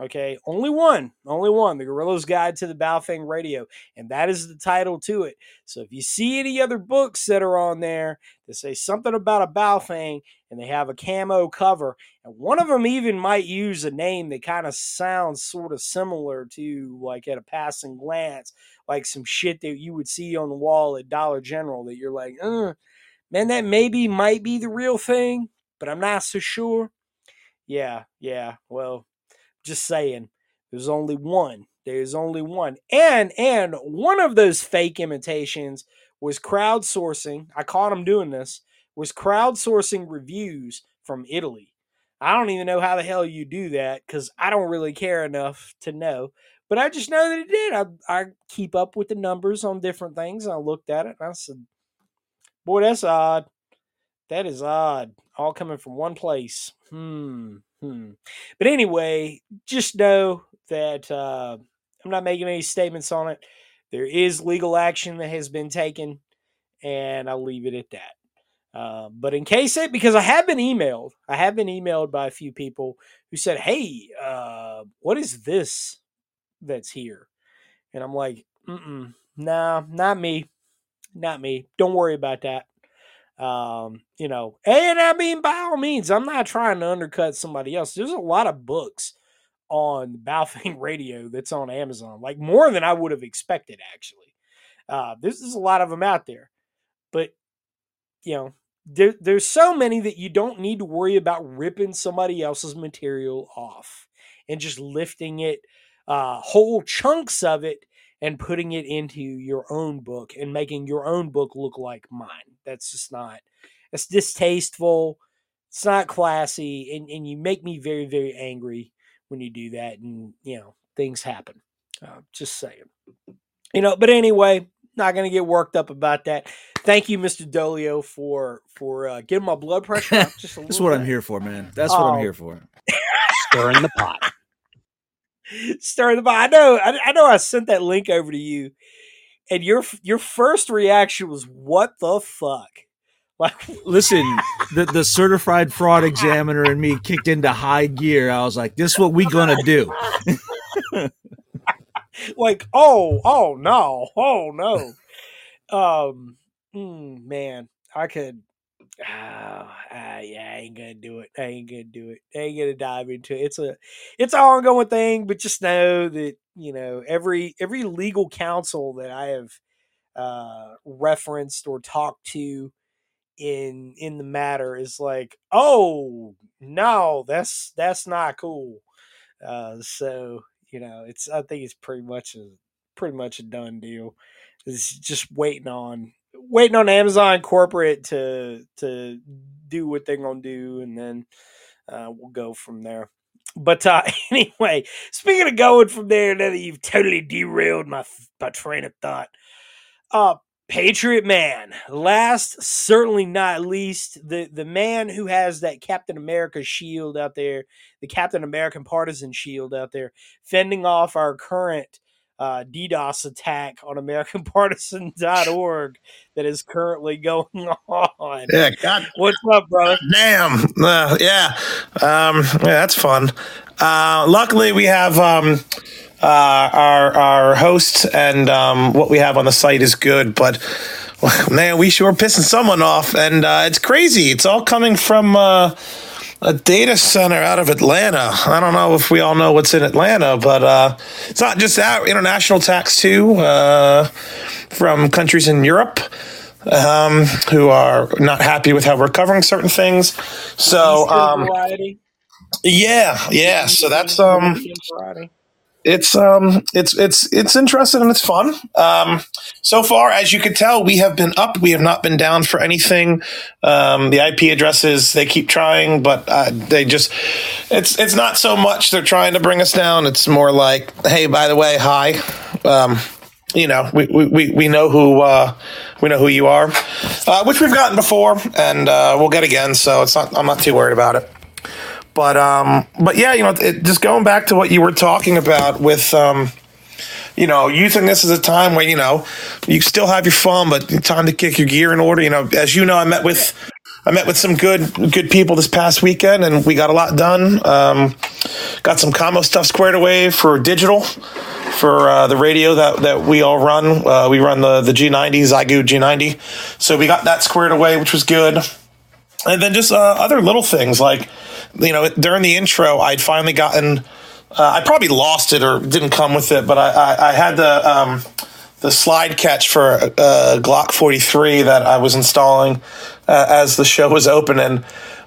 Okay, only one, only one, The Guerrilla's Guide to the Baofeng Radio, and that is the title to it. So if you see any other books that are on there that say something about a Baofeng and they have a camo cover, and one of them even might use a name that kind of sounds sort of similar to, like at a passing glance, like some shit that you would see on the wall at Dollar General that you're like, uh, man, that maybe might be the real thing, but I'm not so sure. Yeah, yeah. Well, just saying, there's only one. There's only one. And and one of those fake imitations was crowdsourcing. I caught him doing this. Was crowdsourcing reviews from Italy. I don't even know how the hell you do that because I don't really care enough to know. But I just know that it did. I I keep up with the numbers on different things. and I looked at it and I said, "Boy, that's odd. That is odd. All coming from one place." Hmm. Hmm. But anyway, just know that uh, I'm not making any statements on it. There is legal action that has been taken, and I'll leave it at that. Uh, but in case it, because I have been emailed, I have been emailed by a few people who said, "Hey, uh, what is this that's here?" And I'm like, Mm-mm, "Nah, not me, not me. Don't worry about that." Um, you know, and I mean, by all means, I'm not trying to undercut somebody else. There's a lot of books on Baofeng Radio that's on Amazon, like more than I would have expected, actually. Uh, there's, there's a lot of them out there, but you know, there, there's so many that you don't need to worry about ripping somebody else's material off and just lifting it, uh, whole chunks of it, and putting it into your own book and making your own book look like mine. That's just not. It's distasteful. It's not classy, and, and you make me very very angry when you do that, and you know things happen. Uh, just saying. You know, but anyway, not to get worked up about that. Thank you, Mr. Dolio, for for uh, getting my blood pressure up just a little. That's what bit. I'm here for, man. That's what I'm here for. Stirring the pot. stirring the pot. I know. I, I know. I sent that link over to you, and your your first reaction was, "What the fuck?" Like, Listen, the, the certified fraud examiner and me kicked into high gear. I was like, this is what we gonna do. like, oh, oh no, oh no. Um, mm, man, I could. Oh, ah, yeah, I ain't gonna do it. I ain't gonna do it. I ain't gonna dive into it. It's a, it's an ongoing thing. But just know that you know every every legal counsel that I have uh, referenced or talked to in in the matter is like, oh no, that's that's not cool. Uh, so you know, it's I think it's pretty much a pretty much a done deal. It's just waiting on waiting on Amazon corporate to to do what they're gonna do, and then uh, we'll go from there. But uh, anyway, speaking of going from there, now that you've totally derailed my my train of thought, uh, Patriot Man. Last, certainly not least, the the man who has that Captain America shield out there, the Captain American partisan shield out there, fending off our current uh, DDoS attack on AmericanPartisan.org that is currently going on. Yeah, God What's up, brother? damn. Uh, yeah. Um, yeah, that's fun. Uh, luckily, we have um, uh, our our host, and um, what we have on the site is good. But man, we sure pissing someone off, and uh, it's crazy. It's all coming from. A data center out of Atlanta. I don't know if we all know what's in Atlanta, but uh, it's not just that. International tax too, uh, from countries in Europe um, who are not happy with how we're covering certain things. So um, yeah, yeah. So that's um. It's um it's it's it's interesting and it's fun. Um so far as you can tell we have been up. We have not been down for anything. Um the ip addresses they keep trying but uh, they just it's it's not so much they're trying to bring us down. It's more like hey by the way hi. Um you know we we, we, know who uh we know who you are uh, which we've gotten before and uh we'll get again so it's not i'm not too worried about it but um, but yeah, you know, it, just going back to what you were talking about with um, you know, using this as a time where you know you still have your fun, but time to kick your gear in order. You know, as you know, I met with I met with some good good people this past weekend, and we got a lot done. Um, got some combo stuff squared away for digital for uh, the radio that, that we all run. Uh, we run the the G90 Xiegu G90, so we got that squared away, which was good and then just uh, other little things like you know during the intro i'd finally gotten uh, i probably lost it or didn't come with it but i, I, I had the um, the slide catch for uh, glock 43 that i was installing uh, as the show was opening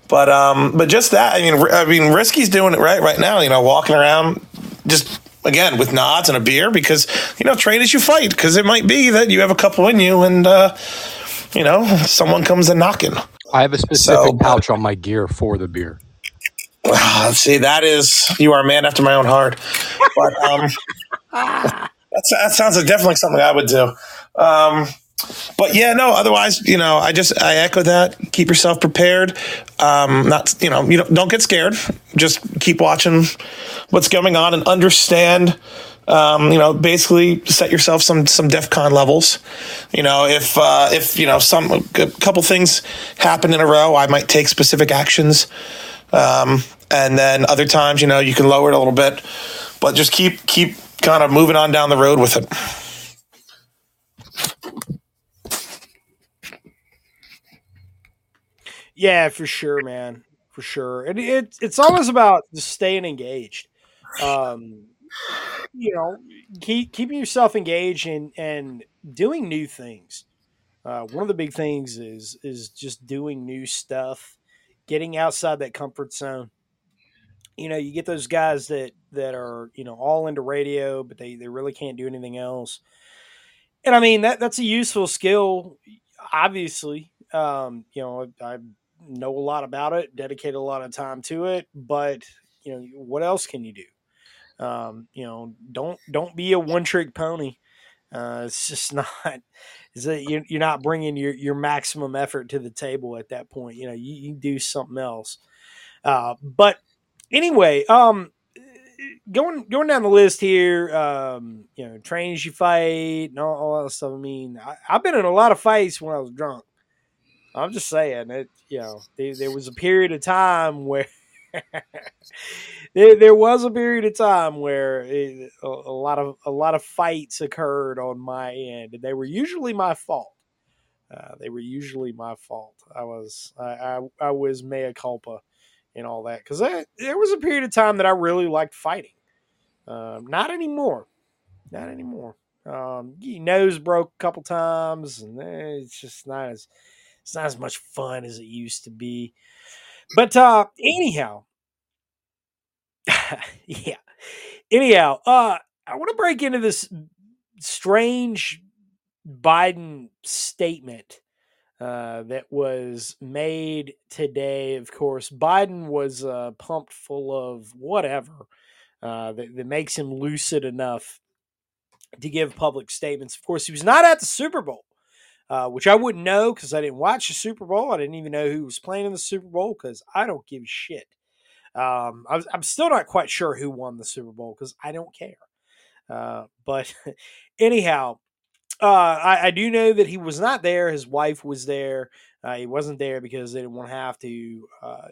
but um, but just that i mean i mean risky's doing it right right now you know walking around just again with nods and a beer because you know train as you fight because it might be that you have a couple in you and uh, you know someone comes a knocking I have a specific So- pouch on my gear for the beer. Ah, see, that is you are a man after my own heart. But um, that's, that sounds like definitely something I would do. Um, but yeah, no. Otherwise, you know, I just I echo that. Keep yourself prepared. Um, not you know, you don't, don't get scared. Just keep watching what's going on and understand. Um, you know, basically set yourself some some DefCon levels. You know, if uh, if you know some a couple things happen in a row, I might take specific actions. Um, and then other times, you know, you can lower it a little bit, but just keep keep kind of moving on down the road with it. Yeah, for sure, man, for sure. And it, it's always about just staying engaged. Um, you know, keep keeping yourself engaged and and doing new things. Uh, one of the big things is is just doing new stuff, getting outside that comfort zone. You know, you get those guys that that are you know all into radio, but they they really can't do anything else. And I mean that that's a useful skill, obviously. Um, you know, I know a lot about it, dedicate a lot of time to it, but you know, what else can you do? Um, you know, don't don't be a one trick pony. Uh, it's just not. Is that you're, you're not bringing your your maximum effort to the table at that point. You know, you, you do something else. Uh, but anyway, um, going going down the list here, um, you know, trains you fight and all, all that stuff. I mean, I, I've been in a lot of fights when I was drunk. I'm just saying it. You know, there, there was a period of time where there, there was a period of time where it, a, a lot of a lot of fights occurred on my end, and they were usually my fault. Uh, they were usually my fault. I was I I, I was mea culpa and all that because there was a period of time that I really liked fighting. Um, not anymore. Not anymore. Um, nose broke a couple times, and eh, it's just not as it's not as much fun as it used to be. But uh, anyhow, yeah. Anyhow, uh, I want to break into this strange Biden statement uh, that was made today. Of course, Biden was uh, pumped full of whatever uh, that, that makes him lucid enough to give public statements. Of course, he was not at the Super Bowl, uh, which I wouldn't know because I didn't watch the Super Bowl. I didn't even know who was playing in the Super Bowl because I don't give a shit. Um, I am still not quite sure who won the Super Bowl because I don't care. Uh, but anyhow, uh, I, I, do know that he was not there. His wife was there. Uh, he wasn't there because they didn't want to have to uh,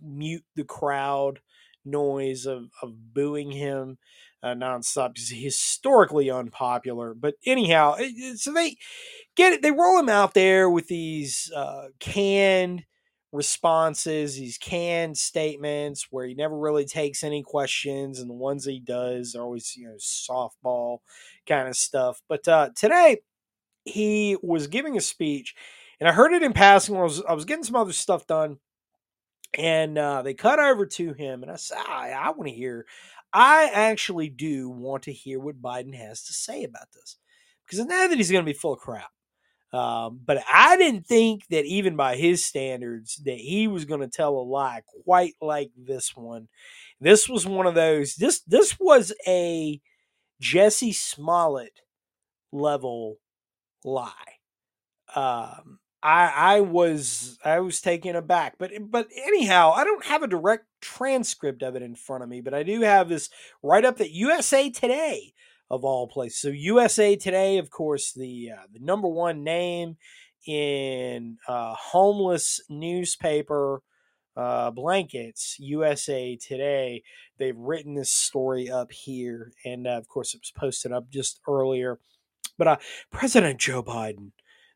mute the crowd noise of, of booing him uh, nonstop he's historically unpopular. But anyhow, so they get it. They roll him out there with these uh, canned responses, these canned statements where he never really takes any questions, and the ones he does are always you know softball kind of stuff. But uh, today he was giving a speech, and I heard it in passing. I was I was getting some other stuff done, and uh, they cut over to him, and I said, I, I want to hear. I actually do want to hear what Biden has to say about this because I know that he's going to be full of crap. Um, but I didn't think that even by his standards that he was going to tell a lie quite like this one. This was one of those. This this was a Jussie Smollett level lie. Um, I I was I was taken aback, but but anyhow, I don't have a direct transcript of it in front of me, but I do have this write up that USA Today of all places. So USA Today, of course, the uh, the number one name in uh, homeless newspaper uh, blankets, USA Today. They've written this story up here, and uh, of course, it was posted up just earlier. But uh, President Joe Biden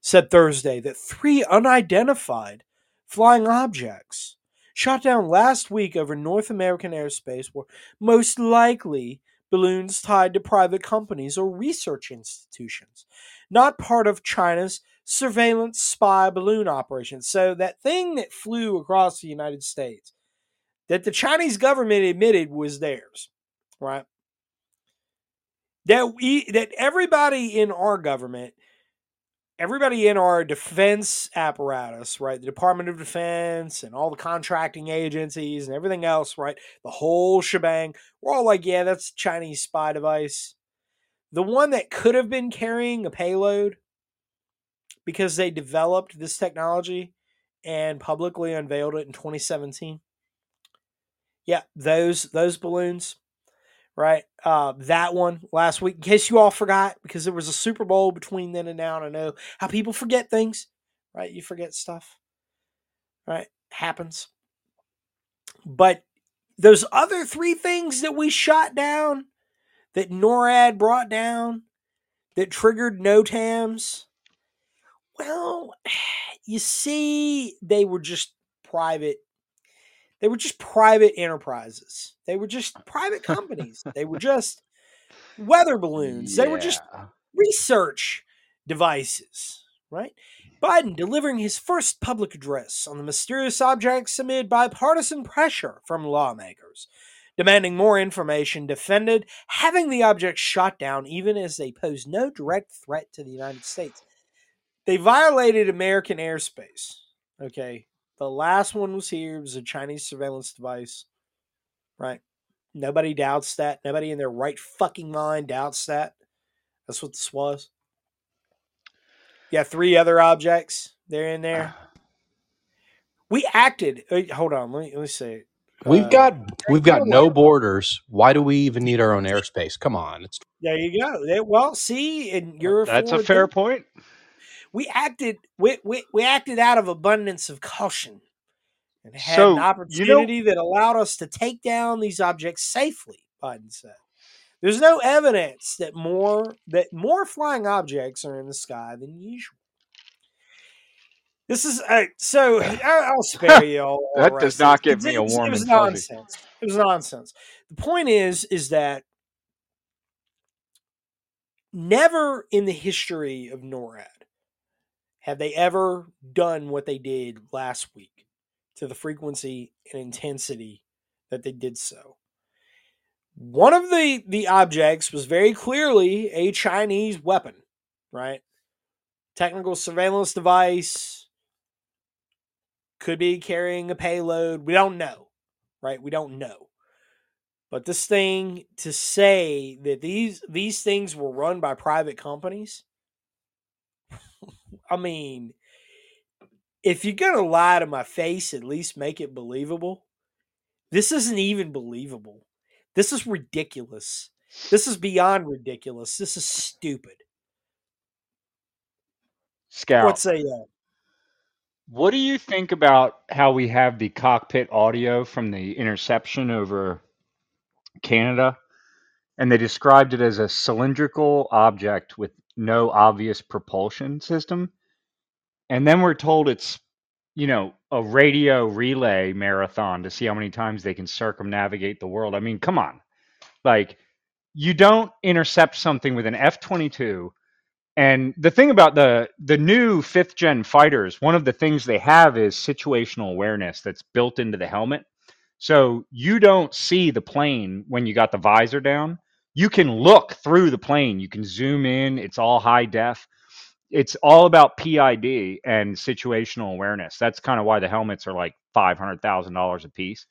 said Thursday that three unidentified flying objects shot down last week over North American airspace were most likely balloons tied to private companies or research institutions, not part of China's surveillance spy balloon operation. So that thing that flew across the United States that the Chinese government admitted was theirs, right? That we that everybody in our government everybody in our defense apparatus, right? The Department of Defense and all the contracting agencies and everything else, right? The whole shebang. We're all like, yeah, that's Chinese spy device. The one that could have been carrying a payload because they developed this technology and publicly unveiled it in 2017. Yeah, those those balloons, right? Uh, that one last week. In case you all forgot, because there was a Super Bowl between then and now, and I know how people forget things, right? You forget stuff, right? Happens. But those other three things that we shot down, that NORAD brought down, that triggered NOTAMs, well, you see, they were just private. They were just private enterprises. They were just private companies. they were just weather balloons. They were just research devices, right? Biden delivering his first public address on the mysterious objects amid bipartisan pressure from lawmakers, demanding more information, defended having the objects shot down even as they pose no direct threat to the United States. They violated American airspace. Okay. The last one was here. It was a Chinese surveillance device. Right. Nobody doubts that. Nobody in their right fucking mind doubts that. That's what this was. Yeah, three other objects. They're in there. We acted. uh, Hold on. Let me let me say. We've Uh, got we've got no borders. Why do we even need our own airspace? Come on, it's There you go. Well, see, and you're That's a fair point. We acted. We, we we acted out of abundance of caution, and had an So, you know, opportunity that allowed us to take down these objects safely. Biden said. There's no evidence that more that more flying objects are in the sky than usual. This is uh, so. I, I'll spare you all. all that rest does not give me It a was- warm It was and fuzzy. nonsense. It was nonsense. The point is, is that never in the history of NORAD have they ever done what they did last week to the frequency and intensity that they did so. One of the the objects was very clearly a Chinese weapon, right? Technical surveillance device could be carrying a payload. We don't know, right? We don't know. But this thing to say that these these things were run by private companies, I mean, if you're gonna lie to my face, at least make it believable. This isn't even believable. This is ridiculous. This is beyond ridiculous. This is stupid. Scout. What say you? Uh what do you think about how we have the cockpit audio from the interception over Canada? And they described it as a cylindrical object with no obvious propulsion system. And then we're told it's, you know, a radio relay marathon to see how many times they can circumnavigate the world. I mean, come on. Like, you don't intercept something with an F 22 and the thing about the the new fifth gen fighters, one of the things they have is situational awareness that's built into the helmet. So you don't see the plane when you got the visor down. You can look through the plane. You can zoom in. It's all high def. It's all about PID and situational awareness. That's kind of why the helmets are like five hundred thousand dollars a piece.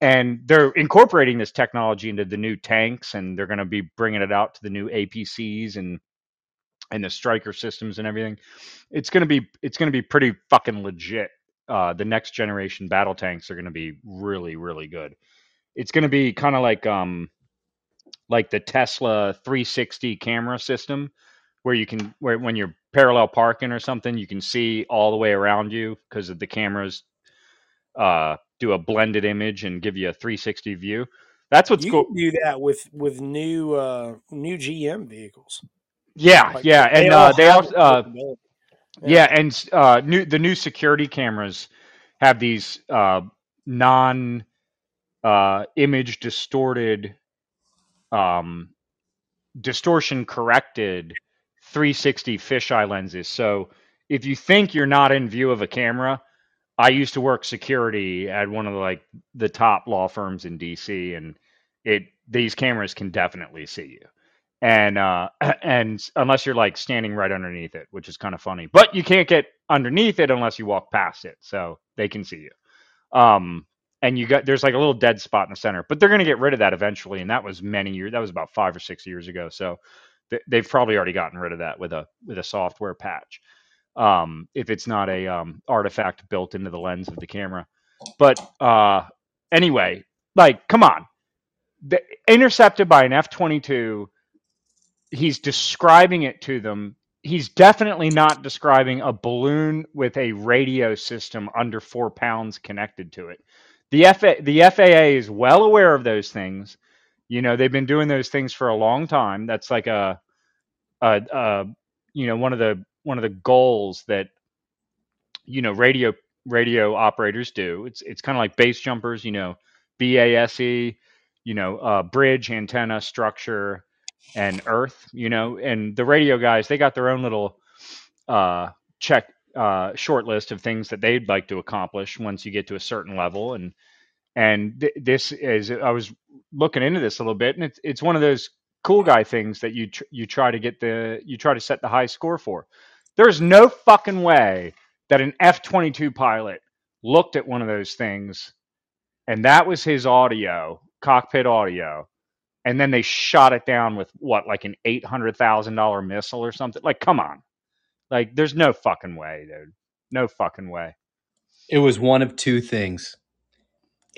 And they're incorporating this technology into the new tanks, and they're going to be bringing it out to the new APCs and and the Stryker systems and everything it's going to be it's going to be pretty fucking legit uh, the next generation battle tanks are going to be really really good it's going to be kind of like um like the tesla 360 camera system where you can where when you're parallel parking or something you can see all the way around you because of the cameras uh do a blended image and give you a 360 view that's what's You cool do that with with new uh new GM vehicles. yeah Like yeah and uh they have also uh capability. Yeah, and uh, new the new security cameras have these uh, non uh, image distorted, um, distortion corrected 360 fisheye lenses. So if you think you're not in view of a camera, I used to work security at one of the, like the top law firms in DC, and it these cameras can definitely see you. and uh, and unless you're like standing right underneath it, which is kind of funny. But you can't get underneath it unless you walk past it, so they can see you. Um, and you got there's like a little dead spot in the center, but they're to get rid of that eventually, and that was many years. That was about five or six years ago, so they've probably already gotten rid of that with a with a software patch. Um, if it's not a um, artifact built into the lens of the camera, but uh, anyway, like come on, the, intercepted by an F twenty two he's describing it to them. He's definitely not describing a balloon with a radio system under four pounds connected to it. The FA, the FAA is well aware of those things. You know, they've been doing those things for a long time. That's like a, a, a you know, one of the one of the goals that you know radio radio operators do. It's it's kind of like base jumpers. You know, BASE. You know, uh, bridge, antenna, structure, and Earth, you know, and the radio guys, they got their own little uh, check uh, short list of things that they'd like to accomplish once you get to a certain level. And and th- this is, I was looking into this a little bit, and it's it's one of those cool guy things that you tr- you try to get the you try to set the high score for. There's no fucking way that an F twenty two pilot looked at one of those things, and that was his audio, cockpit audio, and then they shot it down with what like an eight hundred thousand dollar missile or something. Like, come on, like there's no fucking way, dude. No fucking way. It was one of two things.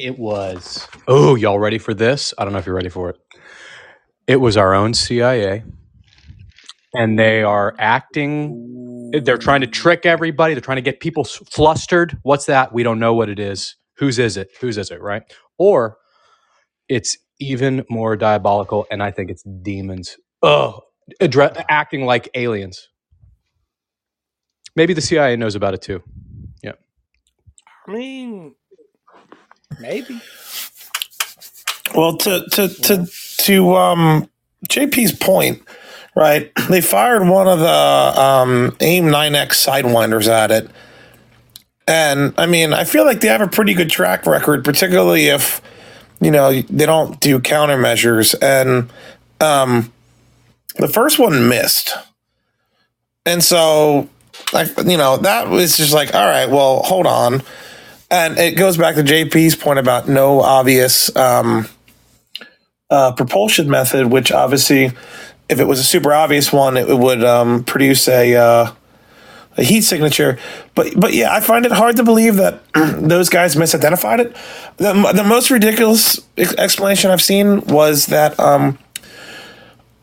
It was, oh, y'all ready for this? I don't know if you're ready for it. It was our own CIA, and they are acting, they're trying to trick everybody. They're trying to get people s- flustered. What's that? We don't know what it is. Whose is it? Whose is it, right? Or it's even more diabolical, and I think it's demons. Oh, addre- acting like aliens. Maybe the CIA knows about it too. Yeah. I mean, maybe. Well, to to to to um, JP's point, right? They fired one of the um, AIM 9X sidewinders at it, and I mean, I feel like they have a pretty good track record, particularly if you know they don't do countermeasures. And um, the first one missed, and so like you know that was just like, all right, well, hold on. And it goes back to JP's point about no obvious um, uh, propulsion method, which obviously, if it was a super obvious one, it would um, produce a uh, a heat signature. But but yeah, I find it hard to believe that those guys misidentified it. The, the most ridiculous explanation I've seen was that um,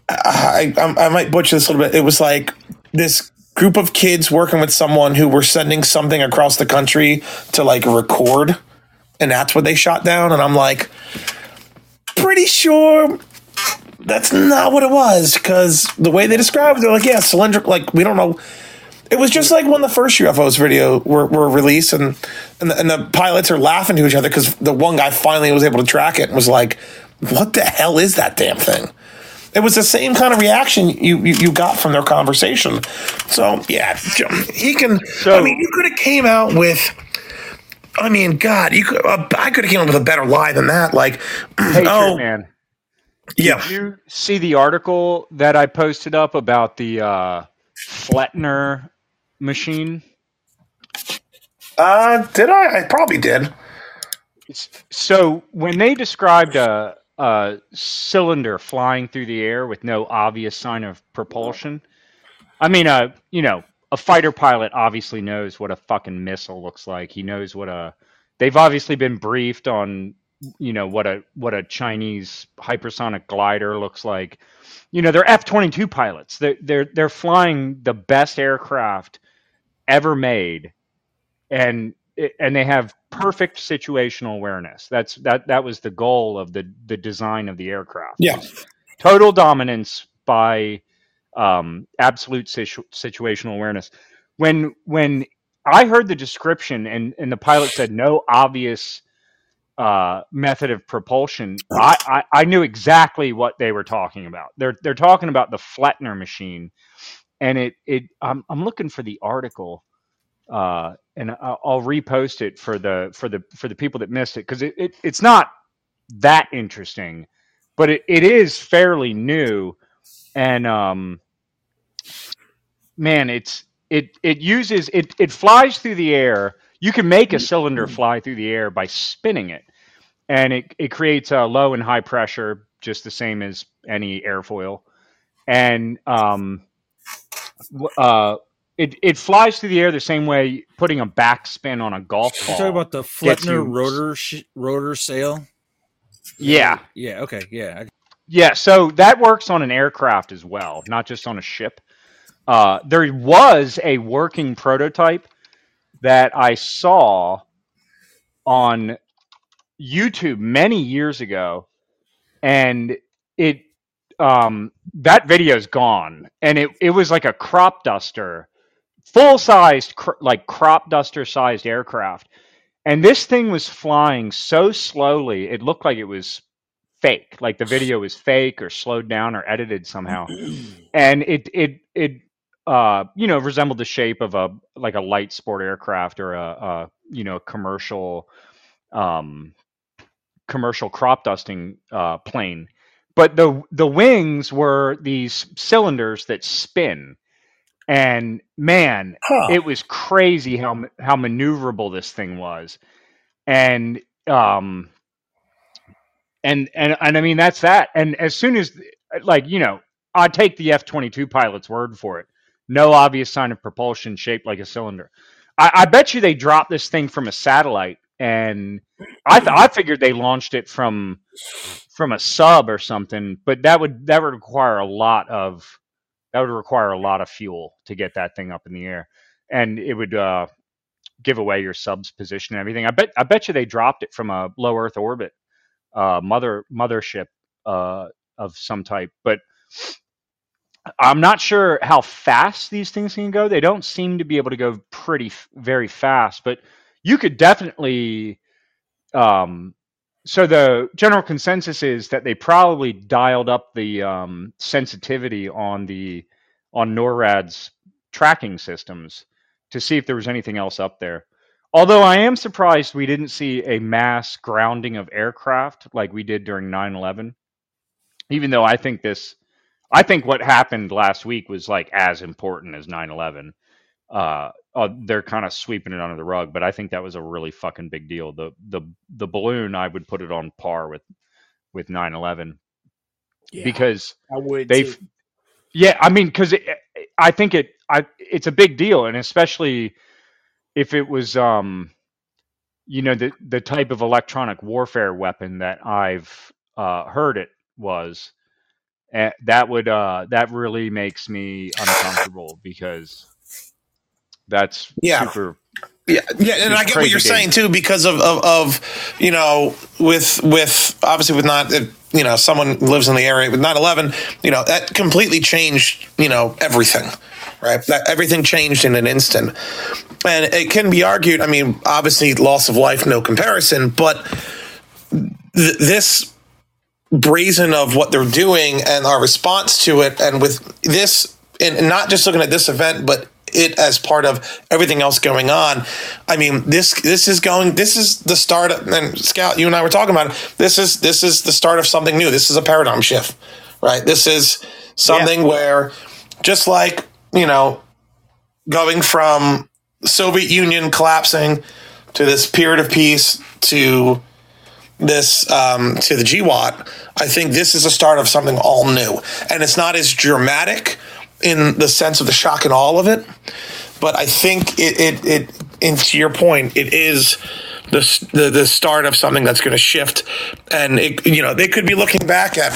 I, I I might butcher this a little bit. It was like this group of kids working with someone who were sending something across the country to like record, and that's what they shot down. And I'm like, pretty sure that's not what it was because the way they described it, they're like, yeah, cylindrical. Like we don't know. It was just like when the first UFOs video were, were released, and and the, and the pilots are laughing to each other because the one guy finally was able to track it and was like, "What the hell is that damn thing?" It was the same kind of reaction you you, you got from their conversation. So yeah, he can. I mean, you could have came out with. I mean, God, you could. Uh, I could have came up with a better lie than that. Like, Hey, oh man. yeah, Did you see the article that I posted up about the uh, Flettner machine? uh, did I? I probably did. So when they described a, a cylinder flying through the air with no obvious sign of propulsion, I mean, uh, you know, a fighter pilot obviously knows what a fucking missile looks like. He knows what a. They've obviously been briefed on, you know, what a what a Chinese hypersonic glider looks like. You know, they're F twenty two pilots. They're they're they're flying the best aircraft ever made, and and they have perfect situational awareness. That's that that was the goal of the the design of the aircraft. Yeah. Total dominance by um, absolute situ- situational awareness. When when I heard the description and and the pilot said no obvious uh, method of propulsion, I, I I knew exactly what they were talking about. They're they're talking about the Flettner machine, and it it I'm I'm looking for the article uh, and I'll, I'll repost it for the for the for the people that missed it because it, it it's not that interesting, but it, it is fairly new, and um, man, it's it it uses it it flies through the air. You can make a cylinder fly through the air by spinning it, and it it creates a low and high pressure, just the same as any airfoil, and um, uh, it it flies through the air the same way putting a backspin on a golf ball. You ball. talking about the gets Flettner rotor sh- rotor sail? yeah, Yeah. Okay. Yeah. Yeah, so that works on an aircraft as well, not just on a ship. Uh, there was a working prototype that I saw on YouTube many years ago, and it um, that video's gone, and it it was like a crop duster, full sized cr- like crop duster sized aircraft, and this thing was flying so slowly it looked like it was fake like the video was fake or slowed down or edited somehow. And it it it uh you know resembled the shape of a like a light sport aircraft or a, a you know commercial um commercial crop dusting uh plane. But the the wings were these cylinders that spin and man Huh. it was crazy how how maneuverable this thing was and um and and and I mean that's that. And as soon as like you know, I take the F twenty two pilot's word for it. No obvious sign of propulsion shaped like a cylinder. I, I bet you they dropped this thing from a satellite, and I th- I figured they launched it from from a sub or something. But that would that would require a lot of that would require a lot of fuel to get that thing up in the air, and it would uh, give away your sub's position and everything. I bet I bet you they dropped it from a low Earth orbit uh, mother mothership uh, of some type. But I'm not sure how fast these things can go. They don't seem to be able to go pretty very fast, but you could definitely. Um, so the general consensus is that they probably dialed up the um, sensitivity on the on NORAD's tracking systems to see if there was anything else up there. Although I am surprised we didn't see a mass grounding of aircraft like we did during 9/11. Even though I think this I think what happened last week was like as important as 9/11. Uh, uh they're kind of sweeping it under the rug, but I think that was a really fucking big deal. The the the balloon I would put it on par with with 9/11 Yeah, because I would. they've yeah i mean because i think it i it's a big deal and especially if it was um you know the the type of electronic warfare weapon that i've uh heard it was eh, that would uh that really makes me uncomfortable because that's Yeah. super Yeah, yeah, and I get what you're crazy saying too because of, of of you know with with obviously with not if, you know someone lives in the area with 9/11, you know that completely changed you know everything, right? That everything changed in an instant, and it can be argued. I mean, obviously, loss of life, no comparison, but th- this brazen of what they're doing and our response to it, and with this, and not just looking at this event, but it as part of everything else going on. I mean, this this is going. This is the start. Of, and Scout, you and I were talking about it. This is this is the start of something new. This is a paradigm shift, right? This is something where, just like you know, going from the Soviet Union collapsing to this period of peace to this um, to the GWOT, I think this is a start of something all new, and it's not as dramatic in the sense of the shock and all of it, but I think it it, it and to your point, it is the the, the start of something that's going to shift, and it, you know they could be looking back at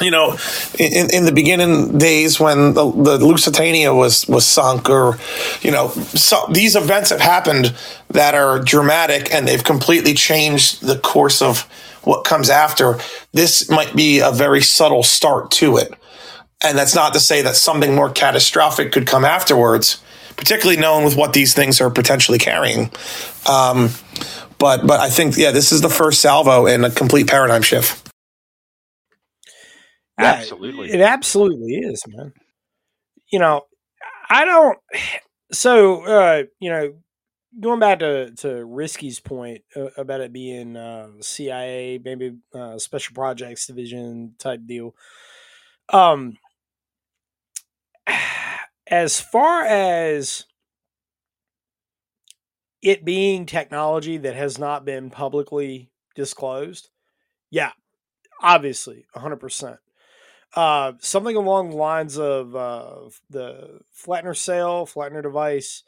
you know, in, in the beginning days when the, the Lusitania was was sunk, or you know, so these events have happened that are dramatic and they've completely changed the course of what comes after. This might be a very subtle start to it, and that's not to say that something more catastrophic could come afterwards, particularly knowing with what these things are potentially carrying. Um, but but I think yeah, this is the first salvo in a complete paradigm shift. Yeah, absolutely It absolutely is, man. You know, I don't. So, uh, you know, going back to to Risky's point uh, about it being uh, CIA, maybe uh, Special Projects Division type deal. Um, as far as it being technology that has not been publicly disclosed, yeah, obviously, 100%. Uh, something along the lines of uh, the Flettner cell, Flettner device.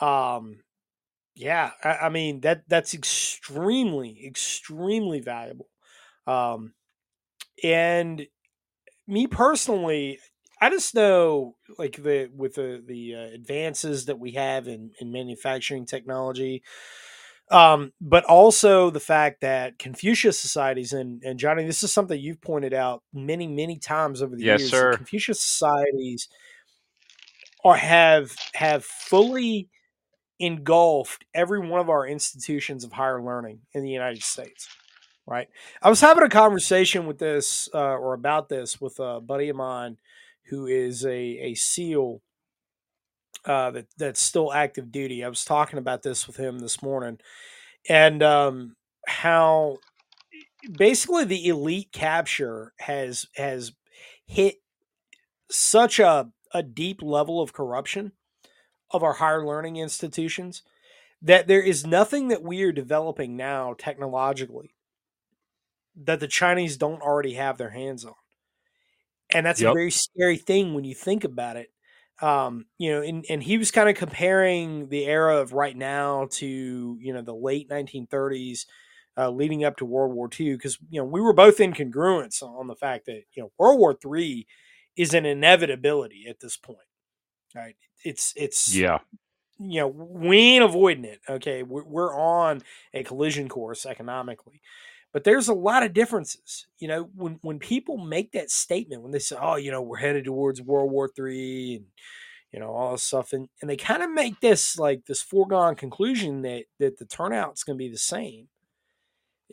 Um, yeah, I, I mean that that's extremely, extremely valuable. Um, and me personally, I just know like the with the the uh, advances that we have in in manufacturing technology, um, but also the fact that Confucius societies and and Johnny, this is something you've pointed out many many times over the Yes, years. sir. Confucius societies are have have fully engulfed every one of our institutions of higher learning in the United States. Right. I was having a conversation with this uh, or about this with a buddy of mine who is a, a SEAL uh, that that's still active duty. I was talking about this with him this morning, and um, how basically the elite capture has has hit such a a deep level of corruption of our higher learning institutions that there is nothing that we are developing now technologically that the Chinese don't already have their hands on. And that's a very scary thing when you think about it. Um, you know, and, and he was kind of comparing the era of right now to, you know, the late 1930s, uh, leading up to World War II, because, you know, we were both in congruence on the fact that, you know, World War III is an inevitability at this point. Right. It's, it's, Yeah. you know, we ain't avoiding it. Okay. We're, we're on a collision course economically. But there's a lot of differences. You know, when, when people make that statement, when they say, oh, you know, we're headed towards World War Three and, you know, all this stuff, and, and they kind of make this like this foregone conclusion that that the turnout's going to be the same.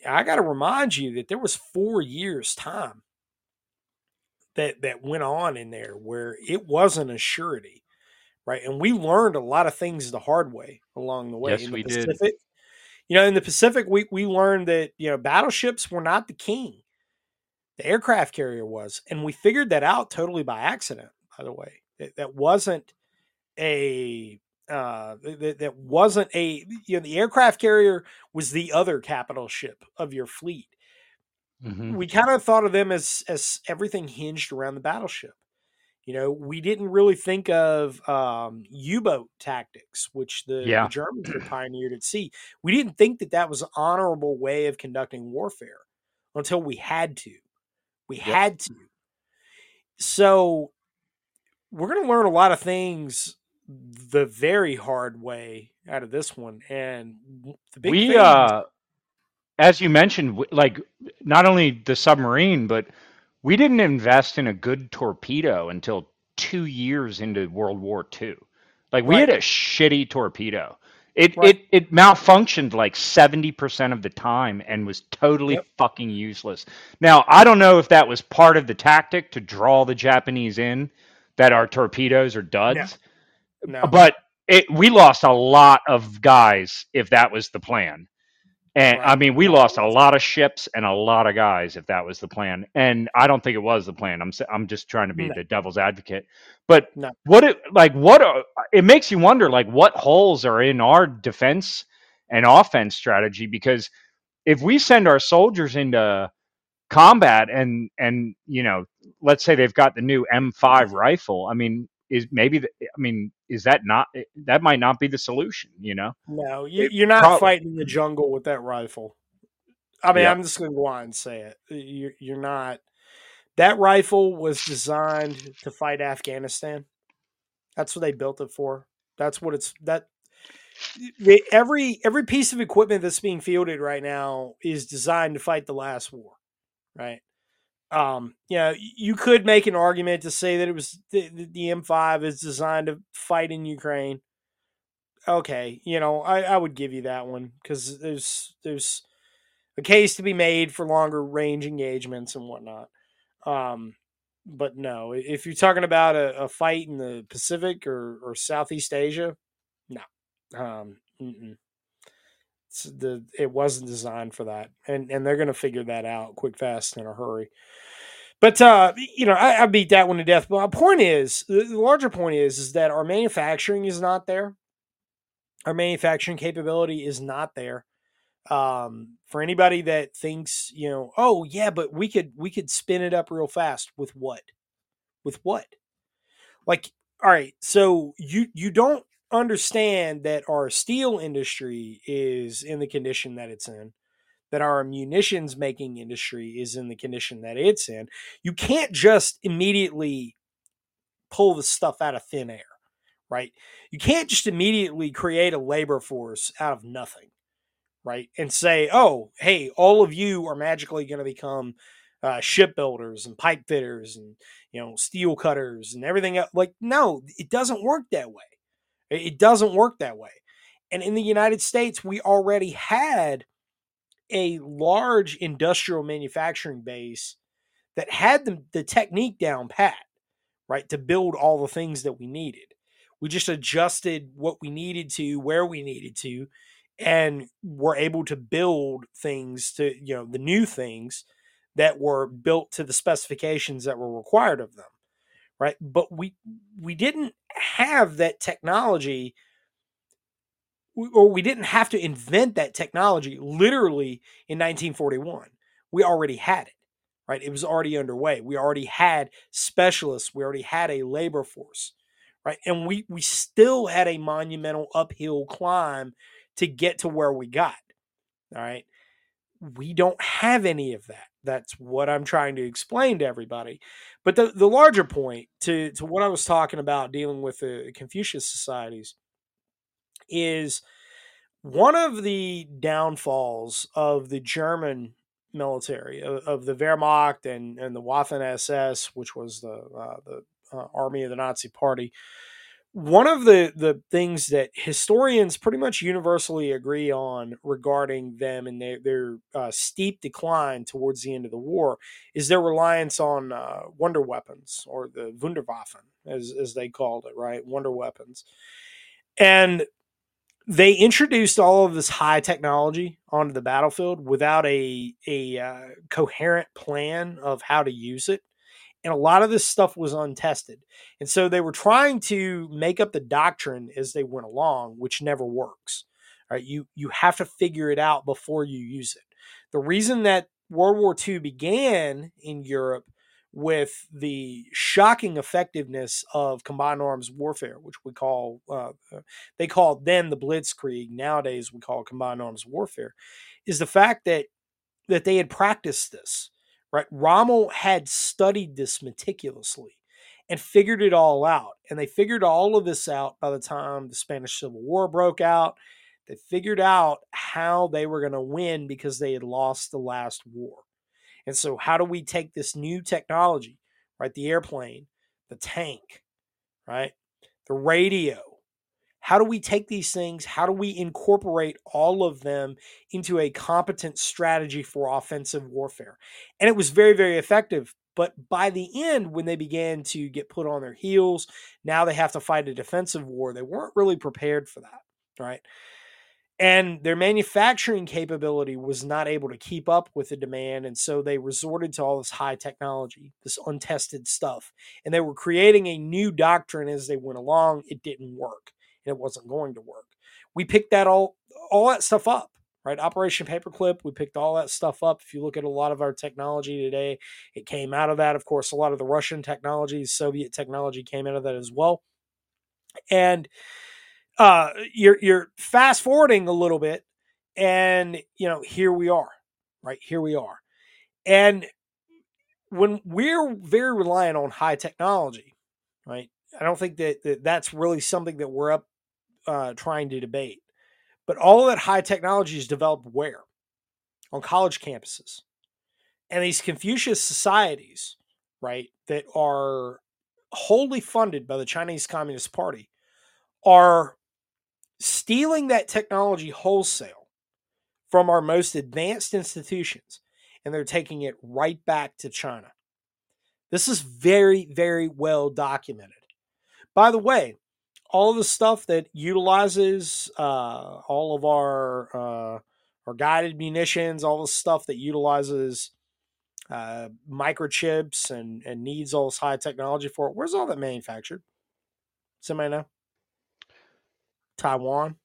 I got to remind you that there was four years time that that went on in there where it wasn't a surety, right? And we learned a lot of things the hard way along the way. Yes, in the we did. You know, in the Pacific, we we learned that you know battleships were not the king; the aircraft carrier was, and we figured that out totally by accident. By the way, that, that wasn't a uh, that, that wasn't a you know the aircraft carrier was the other capital ship of your fleet Mhm. we kind of thought of them as as everything hinged around the battleship. You know, we didn't really think of um, U-boat tactics, which the, Yeah. the Germans had pioneered at sea. We didn't think that that was an honorable way of conducting warfare until we had to. We had to. So we're going to learn a lot of things the very hard way out of this one, and the big we thing. uh as you mentioned like not only the submarine but we didn't invest in a good torpedo until two years into world war ii like we had a shitty torpedo. It Right. it it malfunctioned like 70% of the time and was totally Yep. fucking useless. Now i don't know if that was part of the tactic to draw the japanese in that our torpedoes are duds. No, but it we lost a lot of guys if that was the plan and I mean, we lost a lot of ships and a lot of guys if that was the plan. And I don't think it was the plan. I'm I'm just trying to be No. the devil's advocate. But No. what it like what are, it makes you wonder like what holes are in our defense and offense strategy because if we send our soldiers into combat and and you know let's say they've got the new M5 rifle I mean is maybe the, I mean is that not eh, that might not be the solution you know No, you, you're not prob- fighting the jungle with that rifle. I mean, Yeah. I'm just going to go on and say it. You're, you're not. That rifle was designed to fight Afghanistan. That's what they built it for. That's what it's that. Every every piece of equipment that's being fielded right now is designed to fight the last war, right? Um, you know, you could make an argument to say that it was the, the the M5 is designed to fight in Ukraine okay, you know, I, I would give you that one because there's there's a case to be made for longer range engagements and whatnot. Um, but no, if you're talking about a, a fight in the Pacific or, or Southeast Asia, no, um, the it wasn't designed for that, and and they're going to figure that out quick, fast, in a hurry. But uh, you know, I, I beat that one to death. But my point is, the, larger point is, is that our manufacturing is not there. Our manufacturing capability is not there. Um, for anybody that thinks, you know, oh yeah, but we could we could spin it up real fast with what? With what? Like, all right, so you you don't understand that our steel industry is in the condition that it's in that our munitions making industry is in the condition that it's in, you can't just immediately pull the stuff out of thin air, right? You can't just immediately create a labor force out of nothing, right? And say, oh, hey, all of you are magically going to become uh, shipbuilders and pipe fitters and you know steel cutters and everything else. Like, no, it doesn't work that way. It doesn't work that way. And in the United States, we already had a large industrial manufacturing base that had the, the technique down pat, right, to build all the things that we needed. We just adjusted what we needed to, where we needed to, and were able to build things to, you know, the new things that were built to the specifications that were required of them, right? But we we didn't have that technology or we didn't have to invent that technology literally in 1941. We already had it, right? It was already underway. We already had specialists. We already had a labor force, right? And we we still had a monumental uphill climb to get to where we got. All right. We don't have any of that. That's what I'm trying to explain to everybody. But the, the larger point to, to what I was talking about dealing with the Confucius societies is one of the downfalls of the German military, of, of the Wehrmacht and, and the Waffen SS, which was the, uh, the uh, army of the Nazi Party. One of the, the things that historians pretty much universally agree on regarding them and their, their uh, steep decline towards the end of the war is their reliance on uh, wonder weapons or the Wunderwaffen, as, as they called it, right? Wonder weapons. And they introduced all of this high technology onto the battlefield without a a uh, coherent plan of how to use it. And a lot of this stuff was untested. And so they were trying to make up the doctrine as they went along which never works right? You you have to figure it out before you use it. The reason that world war ii began in europe with the shocking effectiveness of combined arms warfare, which we call, uh, uh they call then the Blitzkrieg. Nowadays, we call combined arms warfare, is the fact that that they had practiced this. Right, Rommel had studied this meticulously and figured it all out. And they figured all of this out by the time the Spanish Civil War broke out. They figured out how they were going to win because they had lost the last war. And so, how do we take this new technology, right? The airplane, the tank, right? The radio. How do we take these things? How do we incorporate all of them into a competent strategy for offensive warfare? And it was very, very effective. But by the end, when they began to get put on their heels, now they have to fight a defensive war. They weren't really prepared for that, right? And their manufacturing capability was not able to keep up with the demand and so they resorted to all this high technology this untested stuff and they were creating a new doctrine as they went along. It didn't work and it wasn't going to work. We picked that all all that stuff up right? Operation paperclip we picked all that stuff up. If you look at a lot of our technology today it came out of that. Of course a lot of the russian technology soviet technology came out of that as well. And uh, you're you're fast forwarding a little bit, and you know here we are, right here we are, and when we're very reliant on high technology, right? I don't think that, that that's really something that we're up uh, trying to debate. But all of that high technology is developed where? On college campuses. And these Confucius societies, right, that are wholly funded by the Chinese Communist Party are stealing that technology wholesale from our most advanced institutions and they're taking it right back to China. This is very, very well documented. By the way, all the stuff that utilizes uh, all of our uh, our guided munitions, all the stuff that utilizes uh, microchips and and needs all this high technology for it. Where's all that manufactured? Somebody know? Taiwan,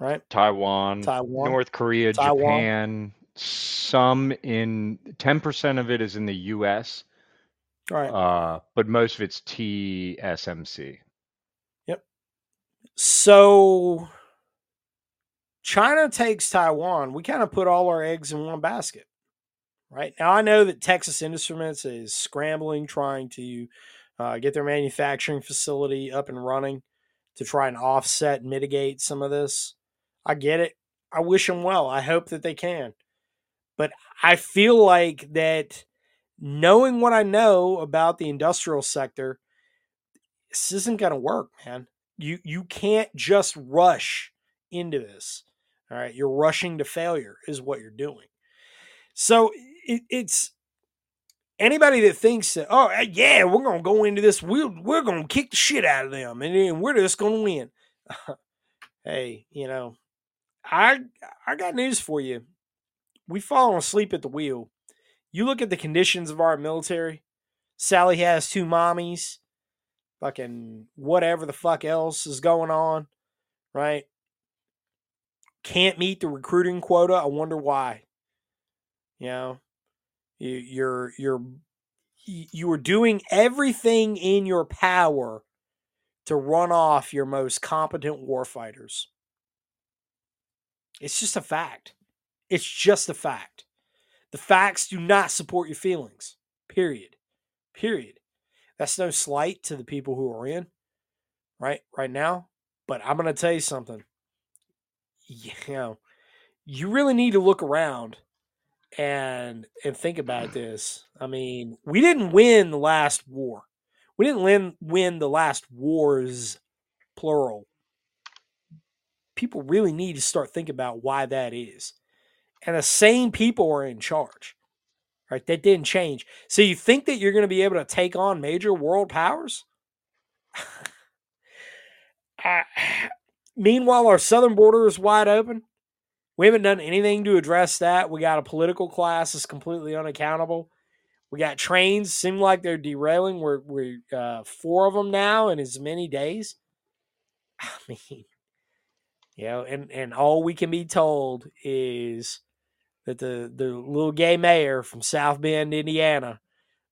right? Taiwan, Taiwan. North Korea, Taiwan. Japan. Some in ten percent of it is in the U.S., Right. uh, but most of it's TSMC. Yep. So China takes Taiwan. We kind of put all our eggs in one basket. Right now, I know that Texas Instruments is scrambling, trying to uh, get their manufacturing facility up and running to try and offset and mitigate some of this. I get it. I wish them well. I hope that they can. But I feel like that knowing what I know about the industrial sector, this isn't going to work, man. You you can't just rush into this. All right, you're rushing to failure is what you're doing. So it, it's anybody that thinks that oh eh, yeah we're gonna go into this we're we're gonna kick the shit out of them and then we're just gonna win. hey, you know, I I got news for you. We fallen asleep at the wheel. You look at the conditions of our military. Sally has two mommies. Fucking whatever the fuck else is going on, right? Can't meet the recruiting quota. I wonder why. You know, you, you're you're you are doing everything in your power to run off your most competent warfighters. It's just a fact. It's just a fact. The facts do not support your feelings. Period. Period. That's no slight to the people who are in right right now. But I'm going to tell you something. You know, you really need to look around and and think about this. I mean, we didn't win the last war. We didn't win win the last wars plural. People really need to start thinking about why that is. And the same people are in charge. Right? That didn't change. So you think that you're going to be able to take on major world powers? Uh, meanwhile, our southern border is wide open. We haven't done anything to address that. We got a political class that's completely unaccountable. We got trains seem like they're derailing. We're we're uh, four of them now in as many days. I mean, you know, and and all we can be told is that the the little gay mayor from South Bend, Indiana,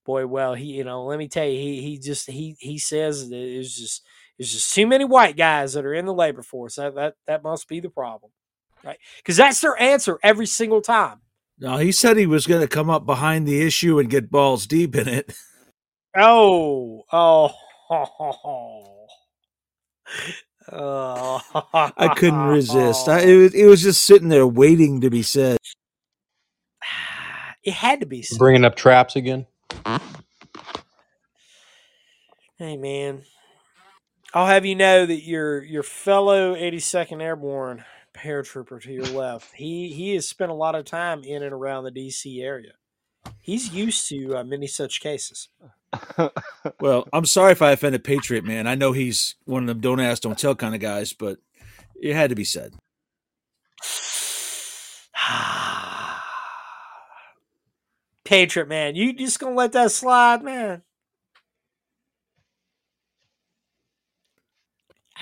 boy, well, he you know, let me tell you, he he just he he says that it's just there's just too many white guys that are in the labor force. That that that must be the problem, right? Because that's their answer every single time. No, he said he was going to come up behind the issue and get balls deep in it. Oh, oh, oh, oh. I couldn't resist. I, it, was, it was just sitting there waiting to be said. it had to be. said. Bringing up traps again. Hey, man. I'll have you know that your your fellow 82nd Airborne paratrooper to your left, he he has spent a lot of time in and around the DC area. He's used to uh, many such cases. Well, I'm sorry if I offended Patriot Man. I know he's one of them don't ask, don't tell kind of guys, but it had to be said. Patriot man, you just gonna let that slide, man?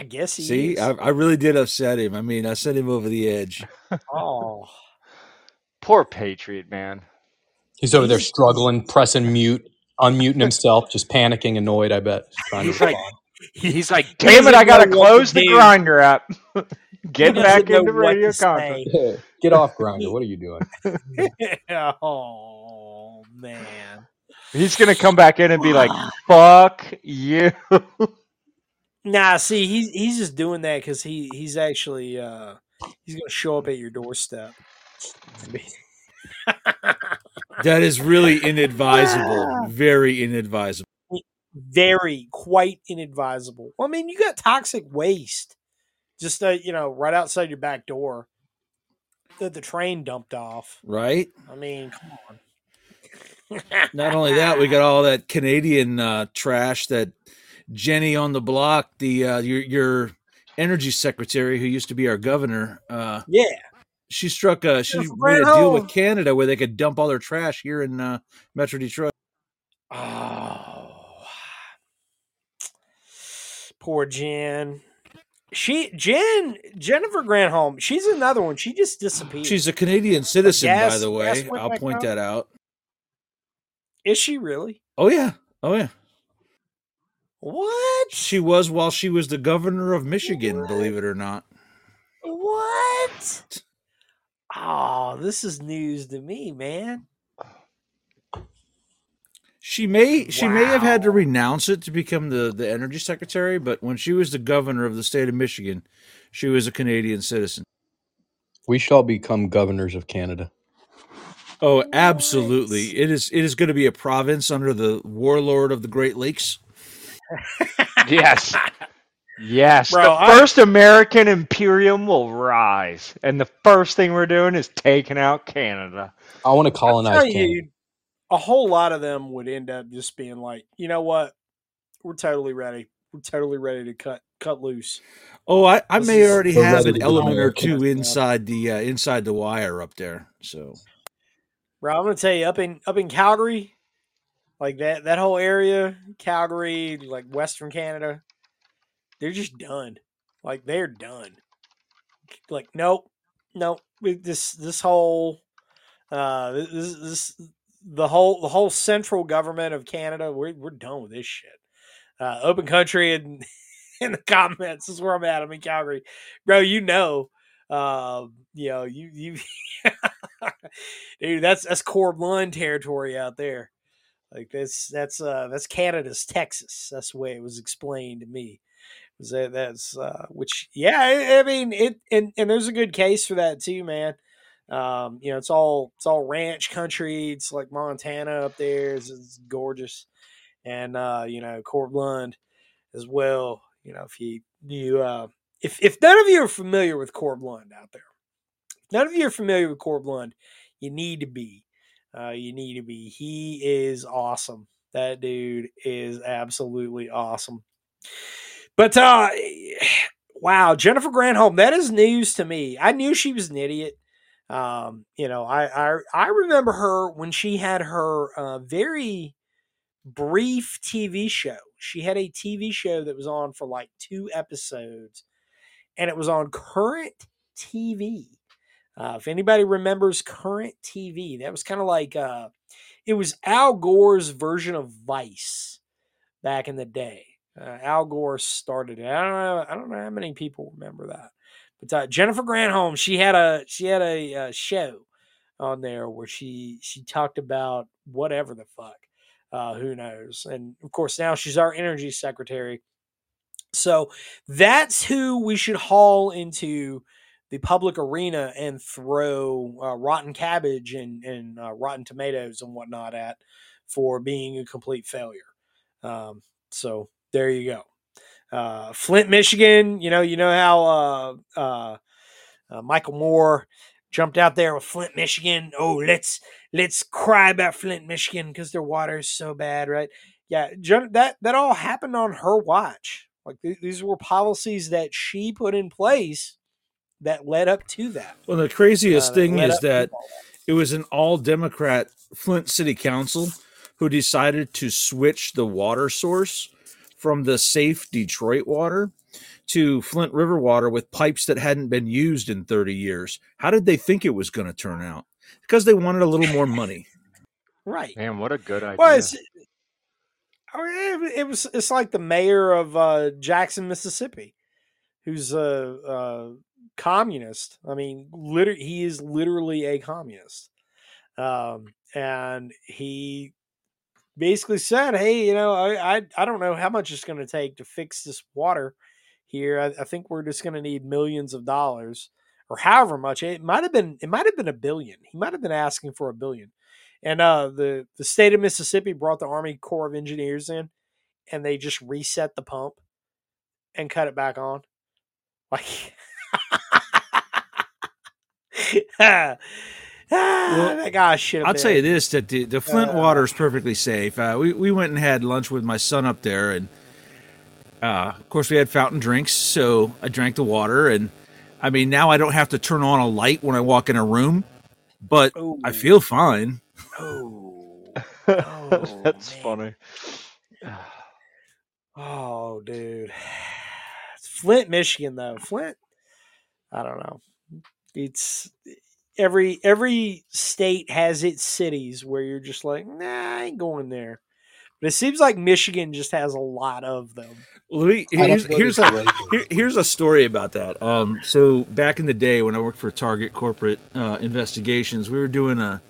I guess he See, is. I, I really did upset him. I mean, I sent him over the edge. oh, Poor Patriot man. He's over there struggling, pressing mute, unmuting himself, just panicking, annoyed. I bet. Just trying to He's like, he's like, He damn it, I gotta know what to close the do. Grindr app. Get He back into radio to content. say. Get off Grindr. What are you doing? oh man. He's gonna come back in and be like, "Fuck you." Nah, see, he's he's just doing that because he he's actually uh he's gonna show up at your doorstep. That is really inadvisable. Very inadvisable. Very quite inadvisable. Well, I mean, you got toxic waste just uh, you know right outside your back door that the train dumped off. Right? I mean, come on. Not only that, we got all that Canadian uh, trash that Jenny on the block, the uh, your your energy secretary who used to be our governor, uh, yeah, she struck a she made a deal with Canada where they could dump all their trash here in uh, Metro Detroit. Oh, poor Jen. She Jen Jennifer Granholm. She's another one. She just disappeared. She's a Canadian citizen, by the way. I'll point that out. Is she really? Oh yeah, oh yeah. What? She was while she was the governor of Michigan. Believe it or not. What? Oh, this is news to me, man. She may she may have had to renounce it to become the, the energy secretary, but when she was the governor of the state of Michigan, she was a Canadian citizen. We shall become governors of Canada. Oh, absolutely. It is it is going to be a province under the warlord of the Great Lakes. Yes. Yes. Bro, the I- first American Imperium will rise. And the first thing we're doing is taking out Canada. I want to colonize Canada. you, a whole lot of them would end up just being like, you know what? We're totally ready. We're totally ready to cut cut loose. Oh, I, I This may is- already have an element or two inside the uh, inside the wire up there. So Bro, I'm gonna tell you, up in up in Calgary, like that that whole area, Calgary, like Western Canada, they're just done. Like they're done. Like nope, nope. This this whole uh this, this the whole the whole central government of Canada, we're we're done with this shit. Uh, open country and in the comments is where I'm at. I'm in Calgary, bro. You know, um, you know, you you, dude. That's that's Corb Lund territory out there. Like that's that's uh that's Canada's Texas. That's the way it was explained to me. Was that that's uh which yeah, I, I mean it and and there's a good case for that too, man. Um, you know, it's all it's all ranch country. It's like Montana up there. It's, it's gorgeous, and uh, you know, Corb Lund as well. You know, if you you uh, if if none of you are familiar with Corb Lund out there, none of you are familiar with Corb Lund, you need to be. Uh, you need to be. He is awesome. That dude is absolutely awesome. But uh, wow, Jennifer Granholm, that is news to me. I knew she was an idiot. Um, you know, I I, I remember her when she had her uh, very brief TV show. She had a TV show that was on for like two episodes, and it was on current TV. Uh, if anybody remembers current TV, that was kind of like uh, it was Al Gore's version of Vice back in the day. Uh, Al Gore started it. I don't know. I don't know how many people remember that. But uh, Jennifer Granholm, she had a she had a, uh show on there where she she talked about whatever the fuck. Uh, who knows? And of course, now she's our energy secretary. So that's who we should haul into the public arena and throw uh, rotten cabbage and, and uh, rotten tomatoes and whatnot at for being a complete failure. Um, so there you go. Uh, Flint, Michigan. You know, you know how uh, uh, uh, Michael Moore jumped out there with Flint, Michigan. Oh, let's let's cry about Flint, Michigan because their water is so bad, right? Yeah, that that all happened on her watch. Like th- these were policies that she put in place that led up to that. well, the craziest Uh, thing is up to that it was an all Democrat Flint City Council who decided to switch the water source from the safe Detroit water to Flint River water with pipes that hadn't been used in 30 years. How did they think it was going to turn out? Because they wanted a little more money. right. Man, what a good idea. Well, it's, I mean, it, it was it's like the mayor of uh, Jackson, Mississippi, who's a, a communist. I mean, literally, he is literally a communist, um, and he basically said, "Hey, you know, I I, I don't know how much it's going to take to fix this water here. I, I think we're just going to need millions of dollars." Or however much it might have been, it might have been a billion. He might have been asking for a billion. And uh, the the state of Mississippi brought the Army Corps of Engineers in, and they just reset the pump and cut it back on. Like, ah, that guy should. I'll tell you this: that the, the Flint water is perfectly safe. Uh, we we went and had lunch with my son up there, and uh, of course we had fountain drinks. So I drank the water, and I mean, now I don't have to turn on a light when I walk in a room, but Oh, I feel fine. oh, Oh, That's man. funny. oh, dude. It's Flint, Michigan, though. Flint, I don't know. It's every every state has its cities where you're just like, nah, I ain't going there. But it seems like Michigan just has a lot of them. Let me, here's here's a, here, here's a story about that. Um, so back in the day when I worked for Target Corporate uh, Investigations, we were doing a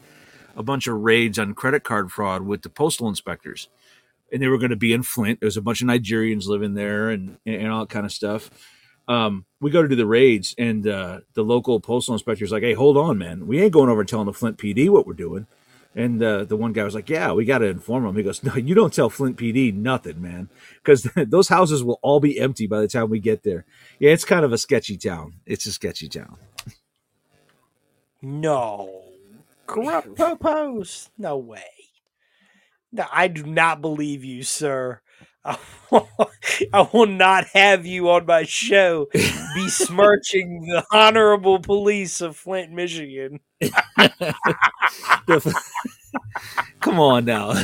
a bunch of raids on credit card fraud with the postal inspectors, and they were going to be in Flint. There's a bunch of Nigerians living there, and and all that kind of stuff. Um, we go to do the raids, and uh, the local postal inspector is like, "Hey, hold on, man. We ain't going over and telling the Flint PD what we're doing." And uh, the one guy was like, "Yeah, we got to inform them." He goes, "No, you don't tell Flint PD nothing, man, because those houses will all be empty by the time we get there." Yeah, it's kind of a sketchy town. It's a sketchy town. No. Corrupt popos? No way. No, I do not believe you, sir. I will, not have you on my show besmirching the honorable police of Flint, Michigan. Come on now.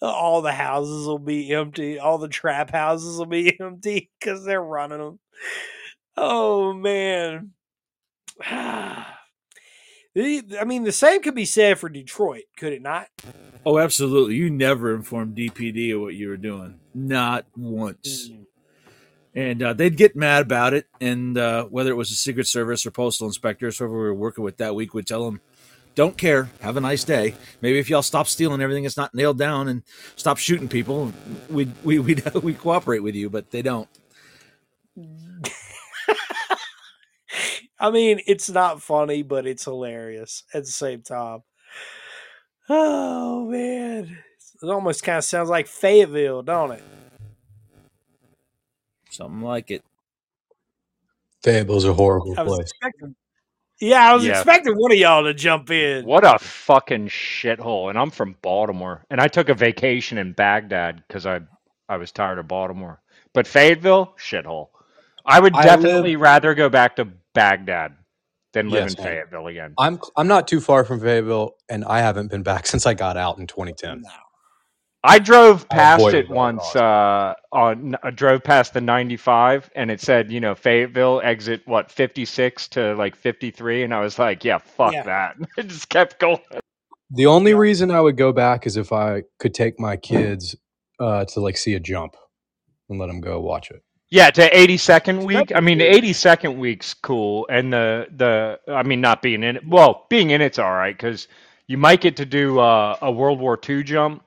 all the houses will be empty. All the trap houses will be empty because they're running them. Oh man. I mean, the same could be said for Detroit, could it not? Oh, absolutely. You never informed DPD of what you were doing. Not once. Mm. And uh, they'd get mad about it. And uh, whether it was the Secret Service or postal inspectors, whoever we were working with that week, would tell them, don't care. Have a nice day. Maybe if y'all stop stealing everything that's not nailed down and stop shooting people, we'd, we, we'd, we'd cooperate with you, but they don't. I mean, it's not funny, but it's hilarious at the same time. Oh man, it almost kind of sounds like Fayetteville, don't it? Something like it. Fayetteville's a horrible I was place. expecting. Yeah, I was Yeah. expecting one of y'all to jump in. What a fucking shithole. And I'm from Baltimore. And I took a vacation in Baghdad because I, I was tired of Baltimore. But Fayetteville, shithole. I would I definitely rather go back to Baghdad than live Yes, in man. Fayetteville again. I'm I'm not too far from Fayetteville, and I haven't been back since I got out in 2010. I drove past avoided it once. Uh, on I drove past the 95, and it said, you know, Fayetteville exit what 56 to like 53, and I was like, yeah, fuck Yeah. that. I just kept going. The only reason I would go back is if I could take my kids uh, to like see a jump and let them go watch it. Yeah, to 82nd week. I mean, the 82nd week's cool, and the the I mean, not being in it. Well, being in it's all right because you might get to do uh, a World War II jump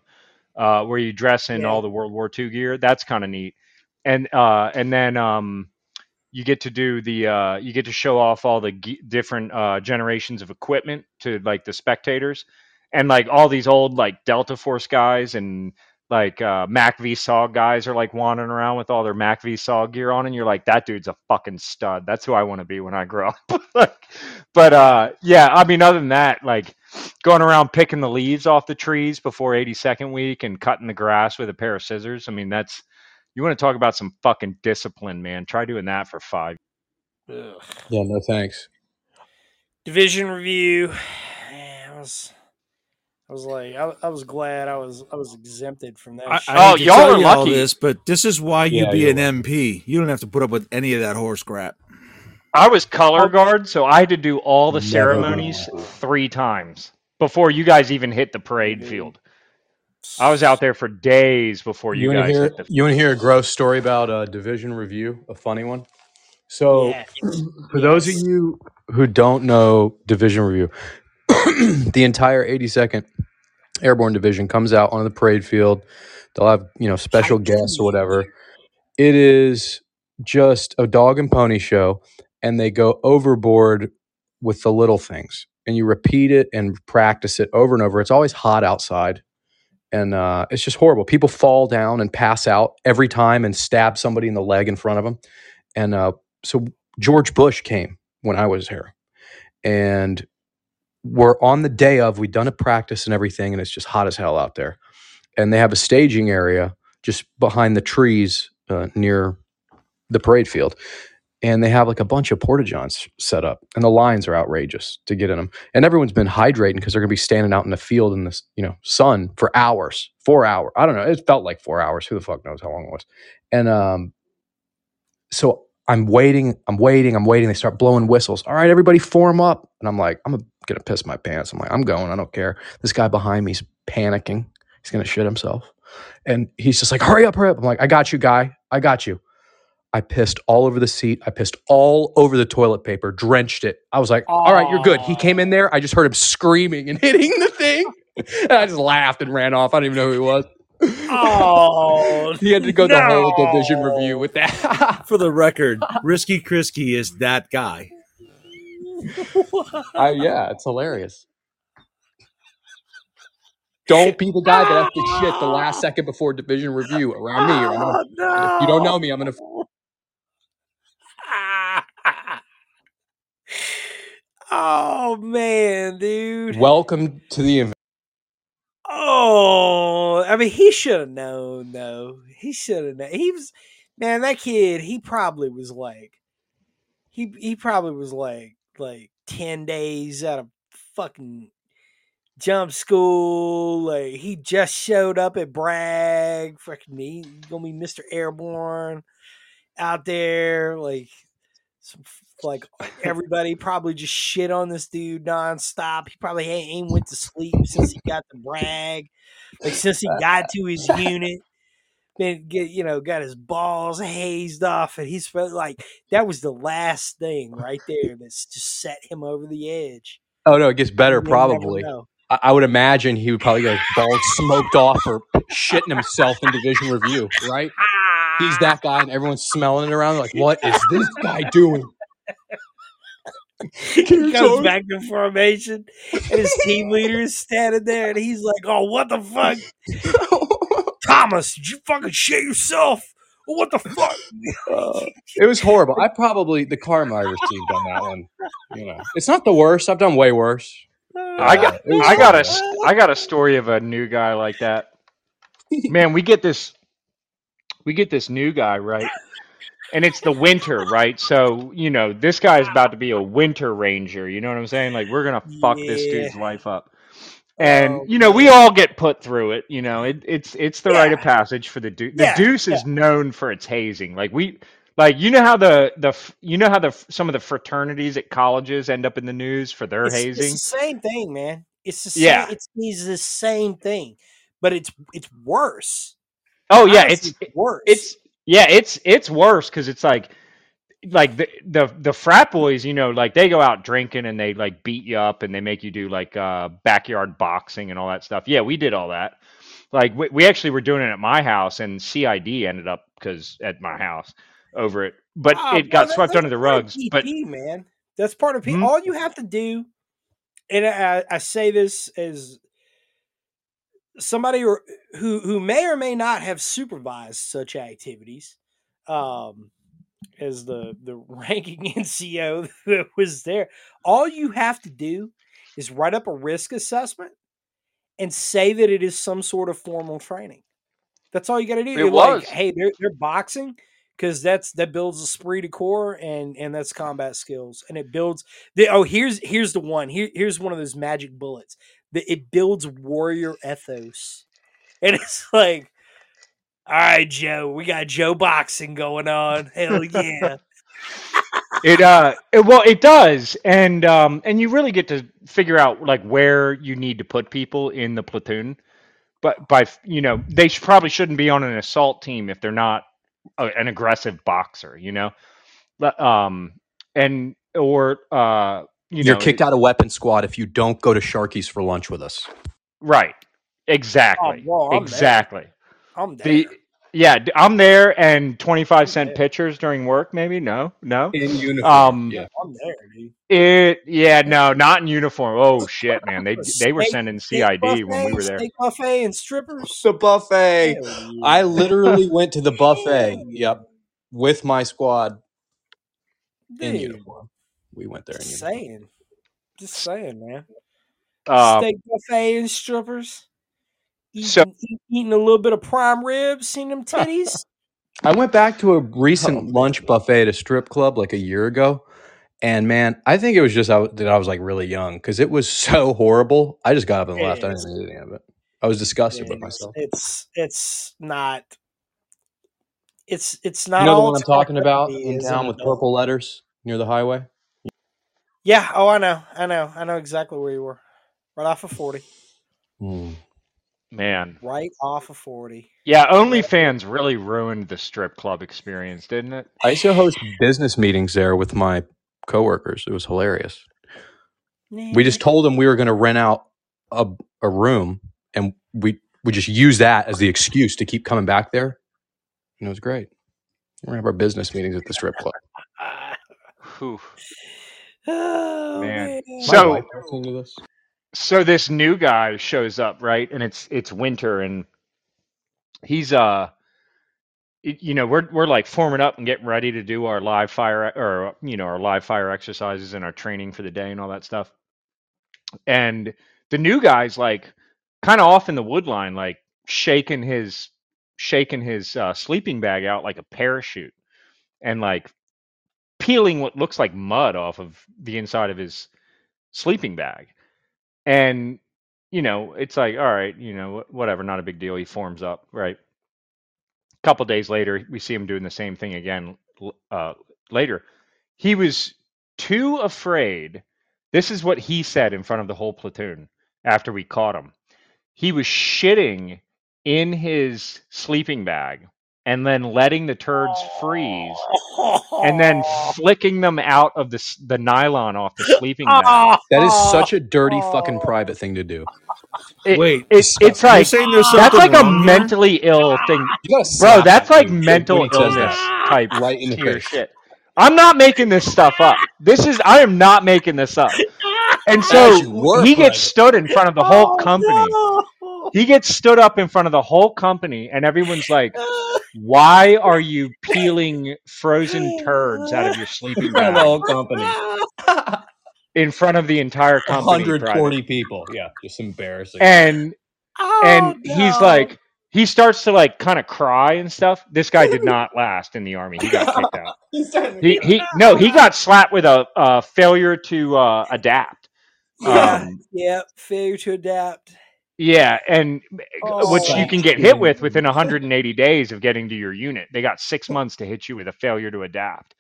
uh, where you dress in Yeah. all the World War II gear. That's kind of neat, and uh, and then um, you get to do the uh, you get to show off all the ge- different uh, generations of equipment to like the spectators, and like all these old like Delta Force guys and like uh, MACV-SOG guys are like wandering around with all their MACV-SOG gear on, and you're like, that dude's a fucking stud. That's who I want to be when I grow up. like, but uh, yeah, I mean, other than that, like going around picking the leaves off the trees before 82nd week and cutting the grass with a pair of scissors. I mean, that's you want to talk about some fucking discipline, man. Try doing that for five. Ugh. Yeah, no thanks. Division review. Man, I was, I was like, I, I was glad I was, I was exempted from that. I, shit. I Oh, y'all tell are you all lucky. this, but this is why you Yeah, be you're an MP. You don't have to put up with any of that horse crap. I was color oh. guard, so I had to do all the Never ceremonies three times before you guys even hit the parade mm-hmm. field. I was out there for days before you, You want guys hear? hit the. You want to hear a gross story about a division review? A funny one. So, Yes. for those of you who don't know division review, the entire 82nd Airborne Division comes out on the parade field. They'll have you know special guests or whatever. It is just a dog and pony show, and they go overboard with the little things, and you repeat it and practice it over and over. It's always hot outside, and uh, it's just horrible. People fall down and pass out every time and stab somebody in the leg in front of them. And uh, so George Bush came when I was here, and we're on the day of. we've done a practice and everything, and it's just hot as hell out there. And they have a staging area just behind the trees uh, near the parade field. And they have like a bunch of porta johns set up, and the lines are outrageous to get in them. And everyone's been hydrating because they're going to be standing out in the field in the you know sun for hours, four hours. I don't know. It felt like four hours. Who the fuck knows how long it was? And um, so I'm waiting, I'm waiting, I'm waiting. They start blowing whistles. All right, everybody form up. And I'm like, I'm gonna piss my pants. I'm like, I'm going, I don't care. This guy behind me's panicking. He's gonna shit himself. And he's just like, hurry up, hurry up. I'm like, I got you, guy. I got you. I pissed all over the seat. I pissed all over the toilet paper, drenched it. I was like, all right, you're good. He came in there. I just heard him screaming and hitting the thing. And I just laughed and ran off. I don't even know who he was. Oh, He had to go the whole division review with that. For the record, Risky Krisky is that guy. I, yeah, it's hilarious. Don't be the guy that has to shit the last second before division review around me. Or I'm gonna, Oh, if you don't know me, I'm gonna. oh man, dude. Welcome to the event. Oh, I mean, he should have known. though. he should have known. He was, man. That kid, he probably was like, he he probably was like like ten days out of fucking jump school. Like he just showed up at Bragg. Fucking he gonna be Mister Airborne out there. Like some like everybody probably just shit on this dude nonstop. He probably ain't, ain't went to sleep since he got the Bragg. Like since he got to his unit, been get you know got his balls hazed off, and he's felt like that was the last thing right there that's just set him over the edge. Oh no, it gets better probably. I, I would imagine he would probably get balls smoked off or shitting himself in division review, right? He's that guy, and everyone's smelling it around. Like, what is this guy doing? he comes back to formation, and his team leader is standing there, and he's like, "Oh, what the fuck, Thomas? Did you fucking shit yourself? What the fuck?" Uh, it was horrible. I probably the karma I received on that one. You know, it's not the worst. I've done way worse. I got Uh, it was I got a horrible. st- I got a story of a new guy like that. Man, we get this we get this new guy, right? And it's the winter, right? So, you know, this guy is about to be a winter ranger, you know what I'm saying? Like we're going to fuck this dude's life up. And Oh, you know, we all get put through it, you know. It, it's it's the rite of passage for the deuce. The Yeah, deuce is known for its hazing. Like we like you know how the the you know how the some of the fraternities at colleges end up in the news for their It's, it's hazing? the same thing, man. It's the same. Yeah. It's, it's the same thing, but it's it's worse. Oh yeah, Honestly, it's worse. it's yeah, it's it's worse because it's like like the the the frat boys, you know, like they go out drinking and they like beat you up and they make you do like uh backyard boxing and all that stuff. Yeah, we did all that. Like we, we actually were doing it at my house and CID ended up because at my house over it, but Oh, it got that- swept under the rugs. But man, that's part of P. Hmm? All you have to do, and I, I say this as somebody who who may or may not have supervised such activities, um, as the the ranking NCO that was there. All you have to do is write up a risk assessment and say that it is some sort of formal training. That's all you got to do. It You're was. Like, hey, they're they're boxing because that's that builds esprit de corps and and that's combat skills and it builds. The, oh, here's here's the one. Here here's one of those magic bullets. That it builds warrior ethos, and it's like, all right, Joe, we got Joe boxing going on. Hell yeah! it uh it, well it does and um and you really get to figure out like where you need to put people in the platoon but by you know they sh- probably shouldn't be on an assault team if they're not a, an aggressive boxer you know But, um and or uh you You're know kicked out of weapon squad if you don't go to Sharky's for lunch with us. right exactly well, I'm there. Exactly I'm there. the yeah d- i'm there and 25 cent pitchers during work maybe no no In uniform. um yeah. I'm there, dude. It yeah no not in uniform. Oh shit, man! They they were sending steak CID when we were there. Steak buffet and strippers. The buffet. I literally went to the buffet. Yep. With my squad in uniform. We went there in Just uniform. saying. Just saying, man. Uh, Steak buffet and strippers. So- eating, eat- eating a little bit of prime ribs, seeing them titties. I went back to a recent lunch buffet at a strip club like a year ago, and man, I think it was just I, that I was like really young because it was so horrible. I just got up and It left. I didn't eat any of it. I was disgusted with It's myself. it's it's not. It's it's not. You know the all one I'm talking about in town with purple letters near the highway. Yeah. Oh, I know. I know. I know exactly where you were. Right off of forty. Hmm. Man. Right off of forty. Yeah, OnlyFans really ruined the strip club experience, didn't it? I used to host business meetings there with my coworkers. It was hilarious. We just told them we were going to rent out a, a room, and we we just use that as the excuse to keep coming back there, and it was great. We're gonna have our business meetings at the strip club. Whew. Oh Man. man. My So- so this new guy shows up right? And it's it's winter and he's uh you know we're we're like forming up and getting ready to do our live fire or you know our live fire exercises and our training for the day and all that stuff. And the new guy's like kind of off in the wood line like shaking his shaking his uh, sleeping bag out like a parachute and like peeling what looks like mud off of the inside of his sleeping bag and you know it's like all right you know whatever not a big deal he forms up right? A couple days later we see him doing the same thing again uh, later. He was too afraid this is what he said in front of the whole platoon after we caught him. He was shitting in his sleeping bag and then letting the turds freeze and then flicking them out of the the nylon off the sleeping bag That is such a dirty fucking private thing to do. It- Wait, it, it's like saying there's that's like a wrong here? mentally ill thing, bro. That's like dude mental illness type right in the face. shit. I'm not making this stuff up. This is I am not making this up. And so should work, he gets Brandon. stood in front of the whole Oh, company. no. He gets stood up in front of the whole company, and everyone's like, "Why are you peeling frozen turds out of your sleeping In front of the bag whole company. in front of the entire company?" Private?" 140 people. Yeah, just embarrassing. And Oh, and he's like he starts to like kind of cry and stuff this guy did not last in the army he got kicked out he, he no he got slapped with a, a failure to uh, adapt yeah, um, yeah, failure to adapt. Yeah and Oh, which you can get hit with within 180 days of getting to your unit. They got six months to hit you with a failure to adapt.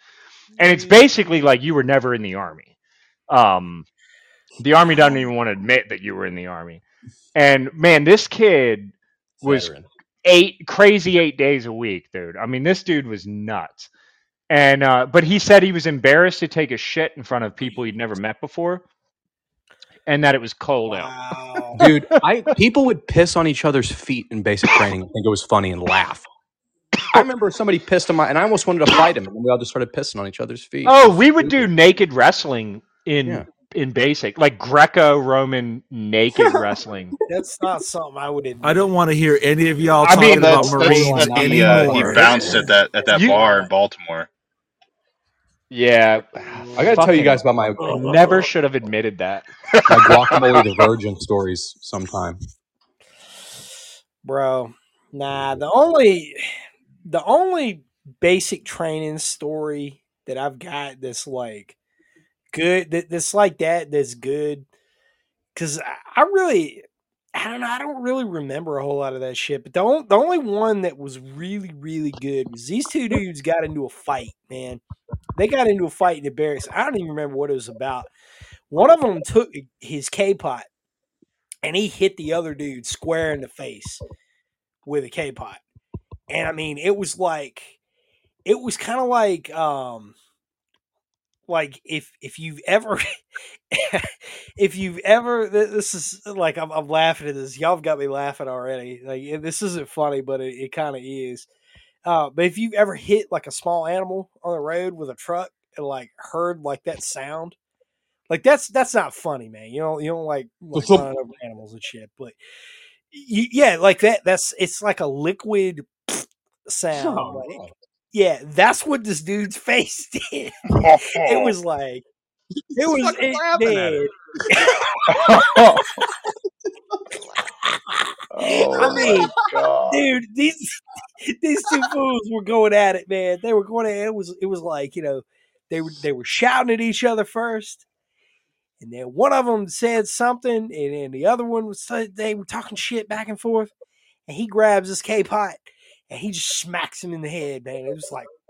And it's basically like you were never in the army. Um, the army doesn't even want to admit that you were in the army. And man this kid was Veteran. eight crazy eight days a week, dude. I mean, this dude was nuts. And uh, but he said he was embarrassed to take a shit in front of people he'd never met before, and that it was cold out. Dude, I people would piss on each other's feet in basic training and think it was funny and laugh. I remember somebody pissed on my, and I almost wanted to fight him, and we all just started pissing on each other's feet. Oh, we would do naked wrestling in Yeah. in basic, like Greco-Roman naked wrestling. That's not something I would admit. I don't want to hear any of y'all I mean, talking about that's, that's Marines what he, uh, he bounced at that at that You- bar in Baltimore. Yeah, I got to tell you guys about oh, my Never should have admitted that. my guacamole the virgin stories sometime. bro. Nah, the only the only basic training story that I've got that's like good that that's like that that's good because I, I really I don't know I don't really remember a whole lot of that shit. But the only, the only one that was really really good was these two dudes got into a fight. Man, they got into a fight in the barracks. I don't even remember what it was about. One of them took his K pot and he hit the other dude square in the face with a K pot. And I mean, it was like it was kind of like um like if if you've ever if you've ever this is like I'm, I'm laughing at this. Y'all have got me laughing already. Like this isn't funny but it, it kind of is. Uh but if you've ever hit like a small animal on the road with a truck and like heard like that sound like that's that's not funny man. You don't you don't like, like running over animals and shit but y yeah like that that's it's like a liquid sound Oh, like. Yeah that's what this dude's face did it was like it was it, laughing at man, Oh I mean, dude, these these two fools were going at it, man. They were going at it. It was it was like you know they were they were shouting at each other first, and then one of them said something, and then the other one was they were talking shit back and forth, and he grabs his K pot and he just smacks him in the head, man. It was like,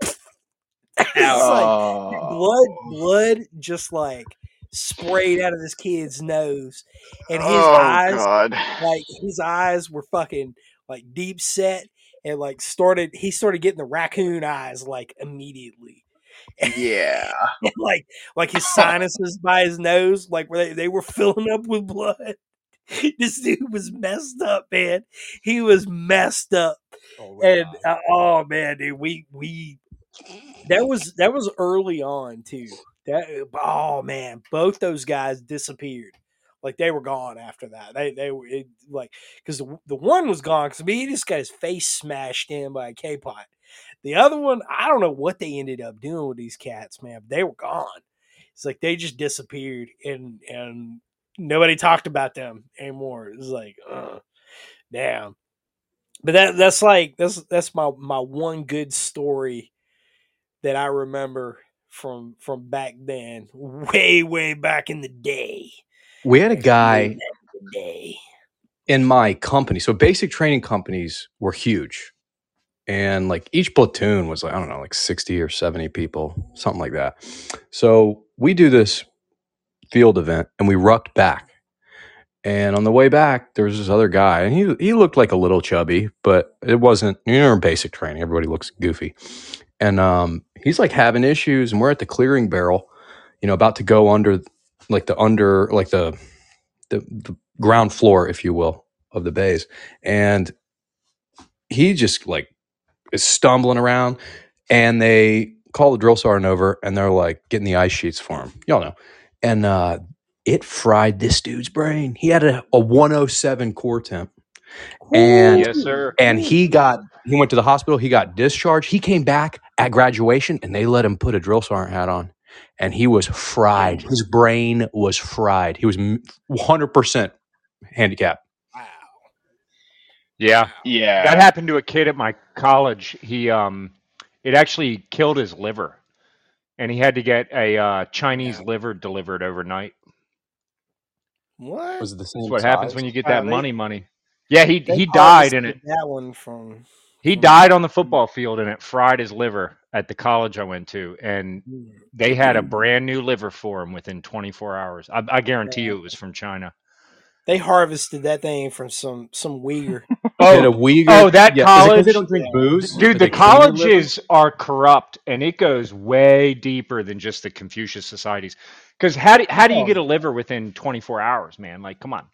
it's like blood, blood, just like sprayed out of this kid's nose, and his Oh, eyes, God. like his eyes were fucking like deep set, and like started. He started getting the raccoon eyes like immediately. Yeah. like like his sinuses by his nose, like where they, they were filling up with blood. This dude was messed up, man. He was messed up, and uh, oh man, dude, we we that was that was early on too. That oh man, both those guys disappeared. Like they were gone after that. They they were it, like because the, the one was gone because he just got his face smashed in by a K pot. The other one, I don't know what they ended up doing with these cats, man. But they were gone. It's like they just disappeared and and nobody talked about them anymore. It's like, uh, damn. But that that's like that's that's my my one good story that I remember from from back then, way way back in the day. We had a guy back in the day. in my company. So basic training companies were huge. And like each platoon was like, I don't know, like 60 or 70 people, something like that. So we do this field event and we rucked back. And on the way back, there was this other guy, and he he looked like a little chubby, but it wasn't. You know, in basic training; everybody looks goofy. And um, he's like having issues, and we're at the clearing barrel, you know, about to go under, like the under, like the the, the ground floor, if you will, of the bays, and he just like is stumbling around, and they call the drill sergeant over, and they're like getting the ice sheets for him. Y'all know, and uh, it fried this dude's brain. He had a, a 107 core temp, and Yes, sir. and he got he went to the hospital. He got discharged. He came back at graduation, and they let him put a drill sergeant hat on, and he was fried. His brain was fried. He was 100 percent handicapped. Wow. Yeah. Yeah. That happened to a kid at my college. He um it actually killed his liver. And he had to get a uh, Chinese liver delivered overnight. What? Was it the That's same what happens when you get that they- money money. Yeah, he he died in it. That one from He died on the football field and it fried his liver at the college I went to. And they had a brand new liver for him within 24 hours. I, I guarantee you it was from China. They harvested that thing from some some Uyghur. Oh, Did a Uyghur? Oh, that yeah, is it 'cause college, they don't drink booze. dude. That The they clean your liver? colleges are corrupt, and it goes way deeper than just the Confucius societies. Because how do how do you Oh. get a liver within 24 hours, man? Like, come on,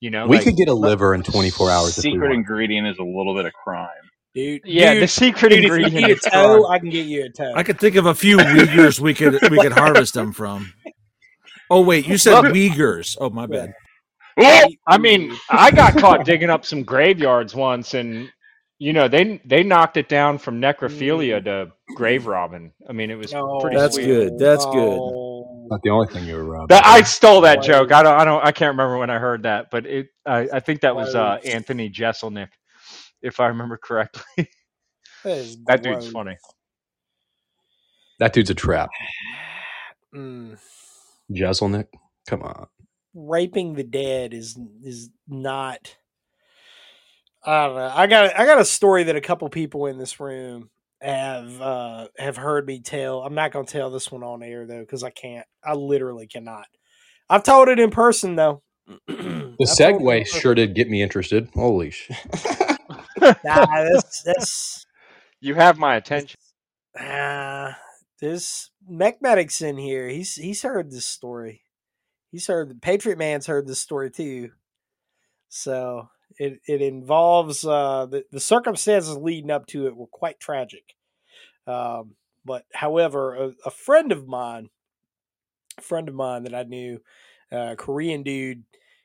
you know. We like, could get a liver in 24 hours if Secret want. ingredient is a little bit of crime. Dude, yeah, dude, the secret dude, if you ingredient. need a toe. I can get you a toe. I could think of a few Uyghurs we could we could harvest them from. Oh wait, you said Look- Uyghurs. Oh my bad. Well, I mean, I got caught digging up some graveyards once, and you know they they knocked it down from necrophilia to grave robbing. I mean, it was No, pretty That's sweet. good. That's good. Not the only thing you were robbing. That, I stole that Why- joke. I don't. I don't. I can't remember when I heard that, but it. I, I think that was uh, Anthony Jeselnik, if I remember correctly. That, is that dude's funny. that dude's a trap. Mm. Jeselnik, come on. Raping the dead is is not. I don't know. I got I got a story that a couple people in this room have uh have heard me tell. I'm not gonna tell this one on air though because I can't. I literally cannot. I've told it in person though. The I've told it in segue sure did get me interested. Holy shit. Nah, that's that's You have my attention. Ah, this Mech Medic's in here. He's he's heard this story. He's heard the Patriot Man's heard this story too. So it it involves uh the, the circumstances leading up to it were quite tragic. Um, but however, a, a friend of mine, a friend of mine that I knew, uh, Korean dude,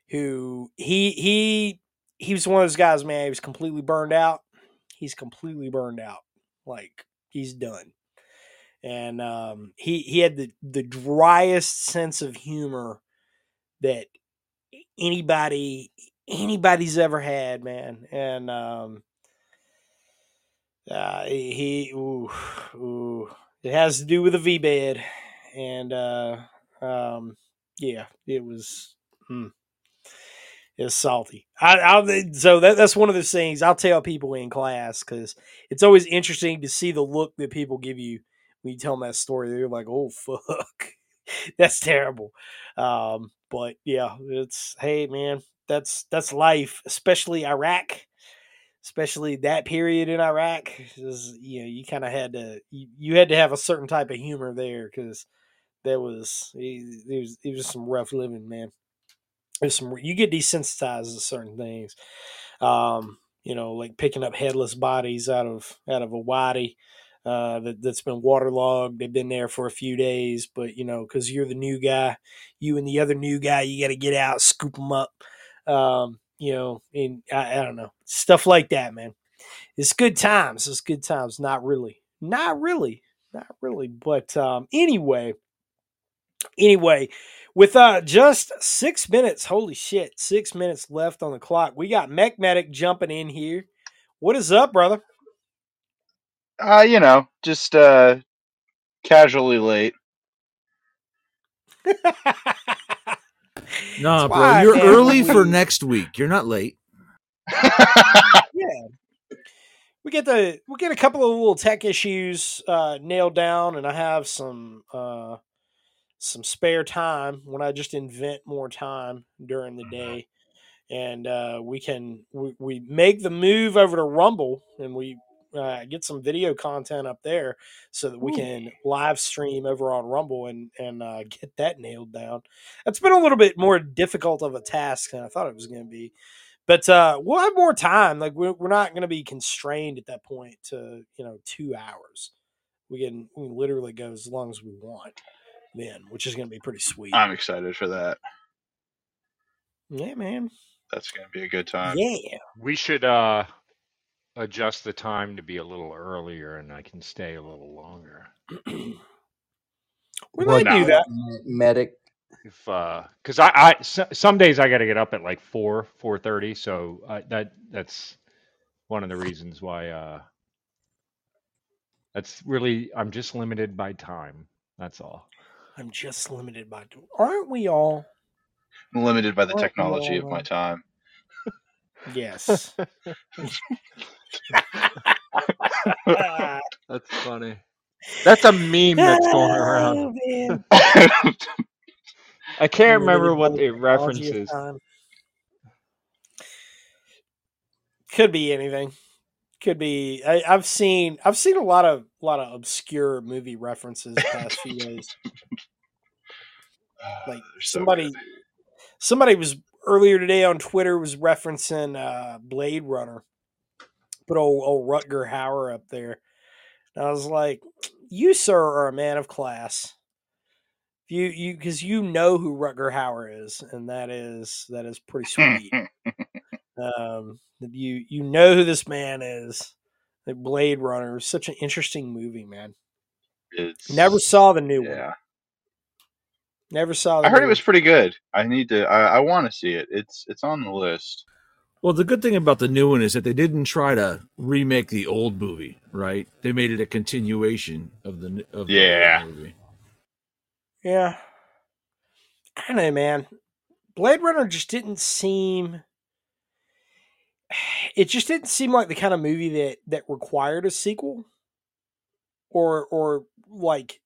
who he he he was one of those guys, man. He was completely burned out. He's completely burned out. Like he's done. And um, he he had the the driest sense of humor that anybody anybody's ever had, man. And um, uh, he, ooh, ooh, it has to do with a VBIED, and uh, um, yeah, it was. Mm, it's salty. I, I'll, so that, that's one of those things I'll tell people in class because it's always interesting to see the look that people give you when you tell them that story. They're like, "Oh fuck, that's terrible." Um, but yeah, it's hey man, that's that's life, especially Iraq, especially that period in Iraq. Is, you know, you kind of had to you, you had to have a certain type of humor there because that was there was it was some rough living, man. There's some you get desensitized to certain things. Um, you know, like picking up headless bodies out of out of a wadi uh, that, that's been waterlogged. They've been there for a few days, but you know, because you're the new guy, you and the other new guy, you got to get out, scoop them up. Um, you know, and I, I don't know stuff like that, man. It's good times. It's good times. Not really. Not really. Not really. But um, anyway, anyway, with uh, just six minutes, holy shit, six minutes left on the clock. We got Mech Medic jumping in here. What is up, brother? Uh, you know, just uh casually late. No, bro, why, you're man, early for next week. You're not late. yeah. We get the we get a couple of little tech issues uh, nailed down, and I have some uh, some spare time when I just invent more time during the day, and uh, we can we, we make the move over to Rumble, and we uh, get some video content up there so that we can live stream over on Rumble and and uh, get that nailed down. It's been a little bit more difficult of a task than I thought it was going to be but uh, we'll have more time. Like we're, we're not going to be constrained at that point to you know two hours. We can we can literally go as long as we want then, which is going to be pretty sweet. I'm excited for that. yeah, man. That's gonna be a good time. Yeah. We should uh adjust the time to be a little earlier, and I can stay a little longer. We might do that. Medic. If uh, because I, I so- some days I got to get up at like four four thirty, so I, that that's one of the reasons why uh that's really I'm just limited by time. That's all. I'm just limited by. Aren't we all? I'm limited by the Aren't we technology of my time. Yes. That's funny. That's a meme that's going around. oh. I can't remember what by the reference is. Could be anything. Could be. I, I've seen. I've seen a lot of lot of obscure movie references the past few days. Like so somebody, good. somebody was earlier today on Twitter was referencing uh, Blade Runner. Put old old Rutger Hauer up there, and I was like, "You sir are a man of class." You you because you know who Rutger Hauer is, and that is that is pretty sweet. um, you you know who this man is. Like Blade Runner is such an interesting movie, man. It's Never saw the new one. Never saw. The I heard new it was pretty good. I need to. I, I want to see it. It's it's on the list. Well, the good thing about the new one is that they didn't try to remake the old movie, right? They made it a continuation of the n- of the Yeah. old movie. Yeah. I don't know, man. Blade Runner just didn't seem it just didn't seem like the kind of movie that that required a sequel or or like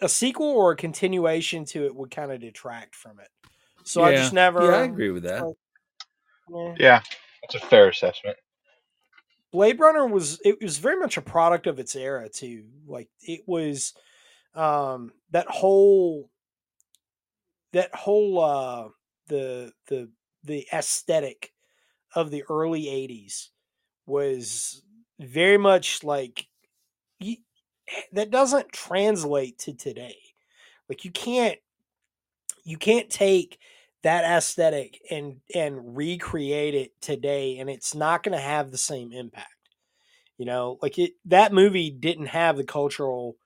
a sequel or a continuation to it would kind of detract from it. So I just never Yeah, I agree with that. Yeah, that's a fair assessment. Blade Runner was it was very much a product of its era too. Like it was um that whole that whole uh the the the aesthetic of the early 80s was very much like y- that doesn't translate to today. Like you can't you can't take that aesthetic and and recreate it today and it's not going to have the same impact you know like it that movie didn't have the cultural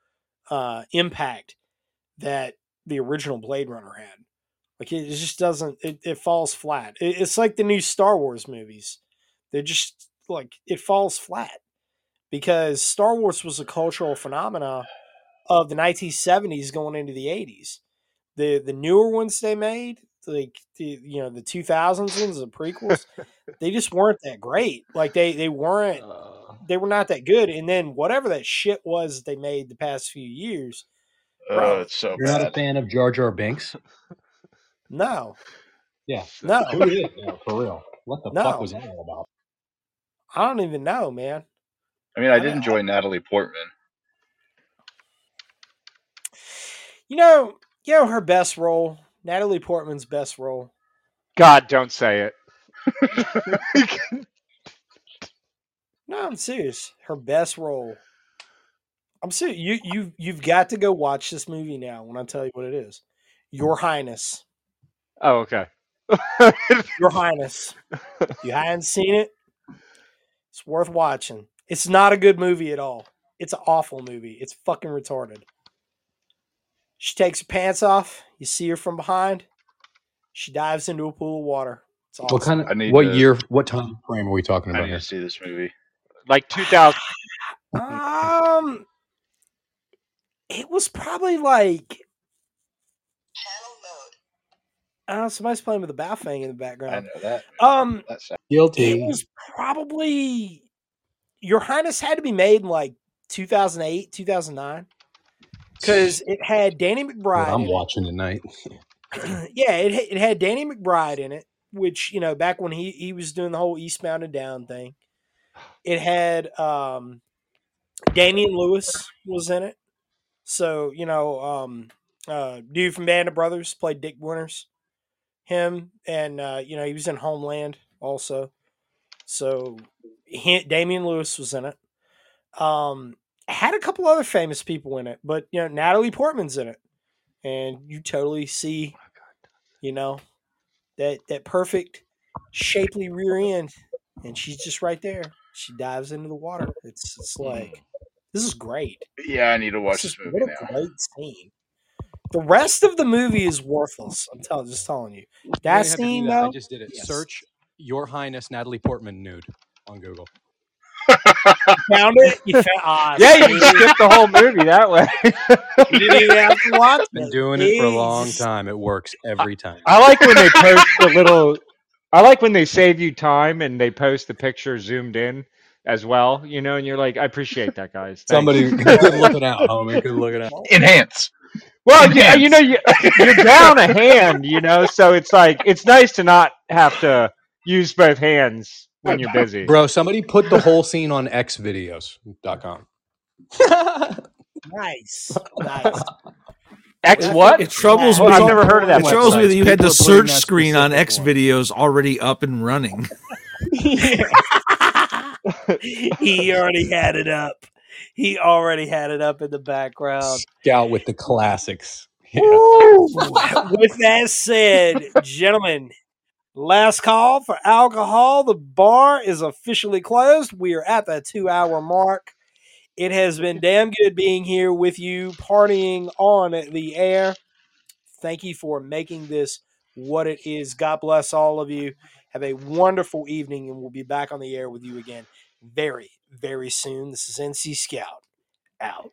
uh impact that the original blade runner had Like it just doesn't. It, it falls flat. It, it's like the new Star Wars movies. They're just like it falls flat because Star Wars was a cultural phenomena of the 1970s going into the 80s. The the newer ones they made, like the you know the 2000s ones, the prequels, they just weren't that great. Like they they weren't Uh, they were not that good. And then whatever that shit was they made the past few years, Oh, Bro, it's so You're not a fan of Jar Jar Binks? no, Yeah. no, Who is? No, for real. What the No. fuck was that all about? I don't even know, man. I mean, I I did don't- enjoy Natalie Portman. You know, you know her best role, Natalie Portman's best role. God, don't say it. No, I'm serious. Her best role. I'm serious. You you you've got to go watch this movie now when I tell you what it is. Your Highness. Oh, okay. Your Highness. You haven't seen it. It's worth watching. It's not a good movie at all. It's an awful movie. It's fucking retarded. She takes her pants off. You see her from behind. She dives into a pool of water. It's awesome. What kind of? I of need what to- year? What time frame are we talking I about need here? to see this movie. like 2000. Um, it was probably like. Oh, somebody's playing with a Baofeng in the background. I know that. Um, That's it Guilty. was probably Your Highness had to be made in like 2008, 2009 because it had Danny McBride. I'm in it. watching tonight. yeah, it it had Danny McBride in it, which you know back when he he was doing the whole Eastbound and Down thing. It had um, Damian Lewis was in it, so you know um, uh, dude from Band of Brothers played Dick Winters, him, and uh, you know he was in Homeland also. So he, Damian Lewis was in it. Um, had a couple other famous people in it, but you know Natalie Portman's in it, and you totally see, oh you know, that that perfect shapely rear end, and she's just right there. She dives into the water. It's it's mm-hmm. like this is great. Yeah, I need to watch This this is movie what a now. great scene. The rest of the movie is worthless. I'm telling, just telling you. You don't That even have to do scene, that. I just did it. yes. Search Your Highness Natalie Portman nude on Google. Found it. You found, ah, Yeah, you can see? skip the whole movie that way. You didn't even have to watch Been it. doing it for a long time. It works every time. I like when they post the little. I like when they save you time and they post the picture zoomed in as well. You know, and you're like, I appreciate that, guys. Thanks. Somebody good looking out, homie. Good looking out. Enhance. Well, yeah, you Enhance. know, you, you're down a hand, you know, so it's like it's nice to not have to use both hands when you're busy. Bro, somebody put the whole scene on xvideos.com. Nice, nice. X what? It troubles Oh, me. I've never heard of that. It troubles me that you had the search screen on specific X videos already up and running. he already had it up. He already had it up in the background. Scout with the classics. Yeah. With that said, gentlemen, last call for alcohol. The bar is officially closed. We are at that two hour mark. It has been damn good being here with you, partying on the air. Thank you for making this what it is. God bless all of you. Have a wonderful evening, and we'll be back on the air with you again very, very soon. This is NC Scout out.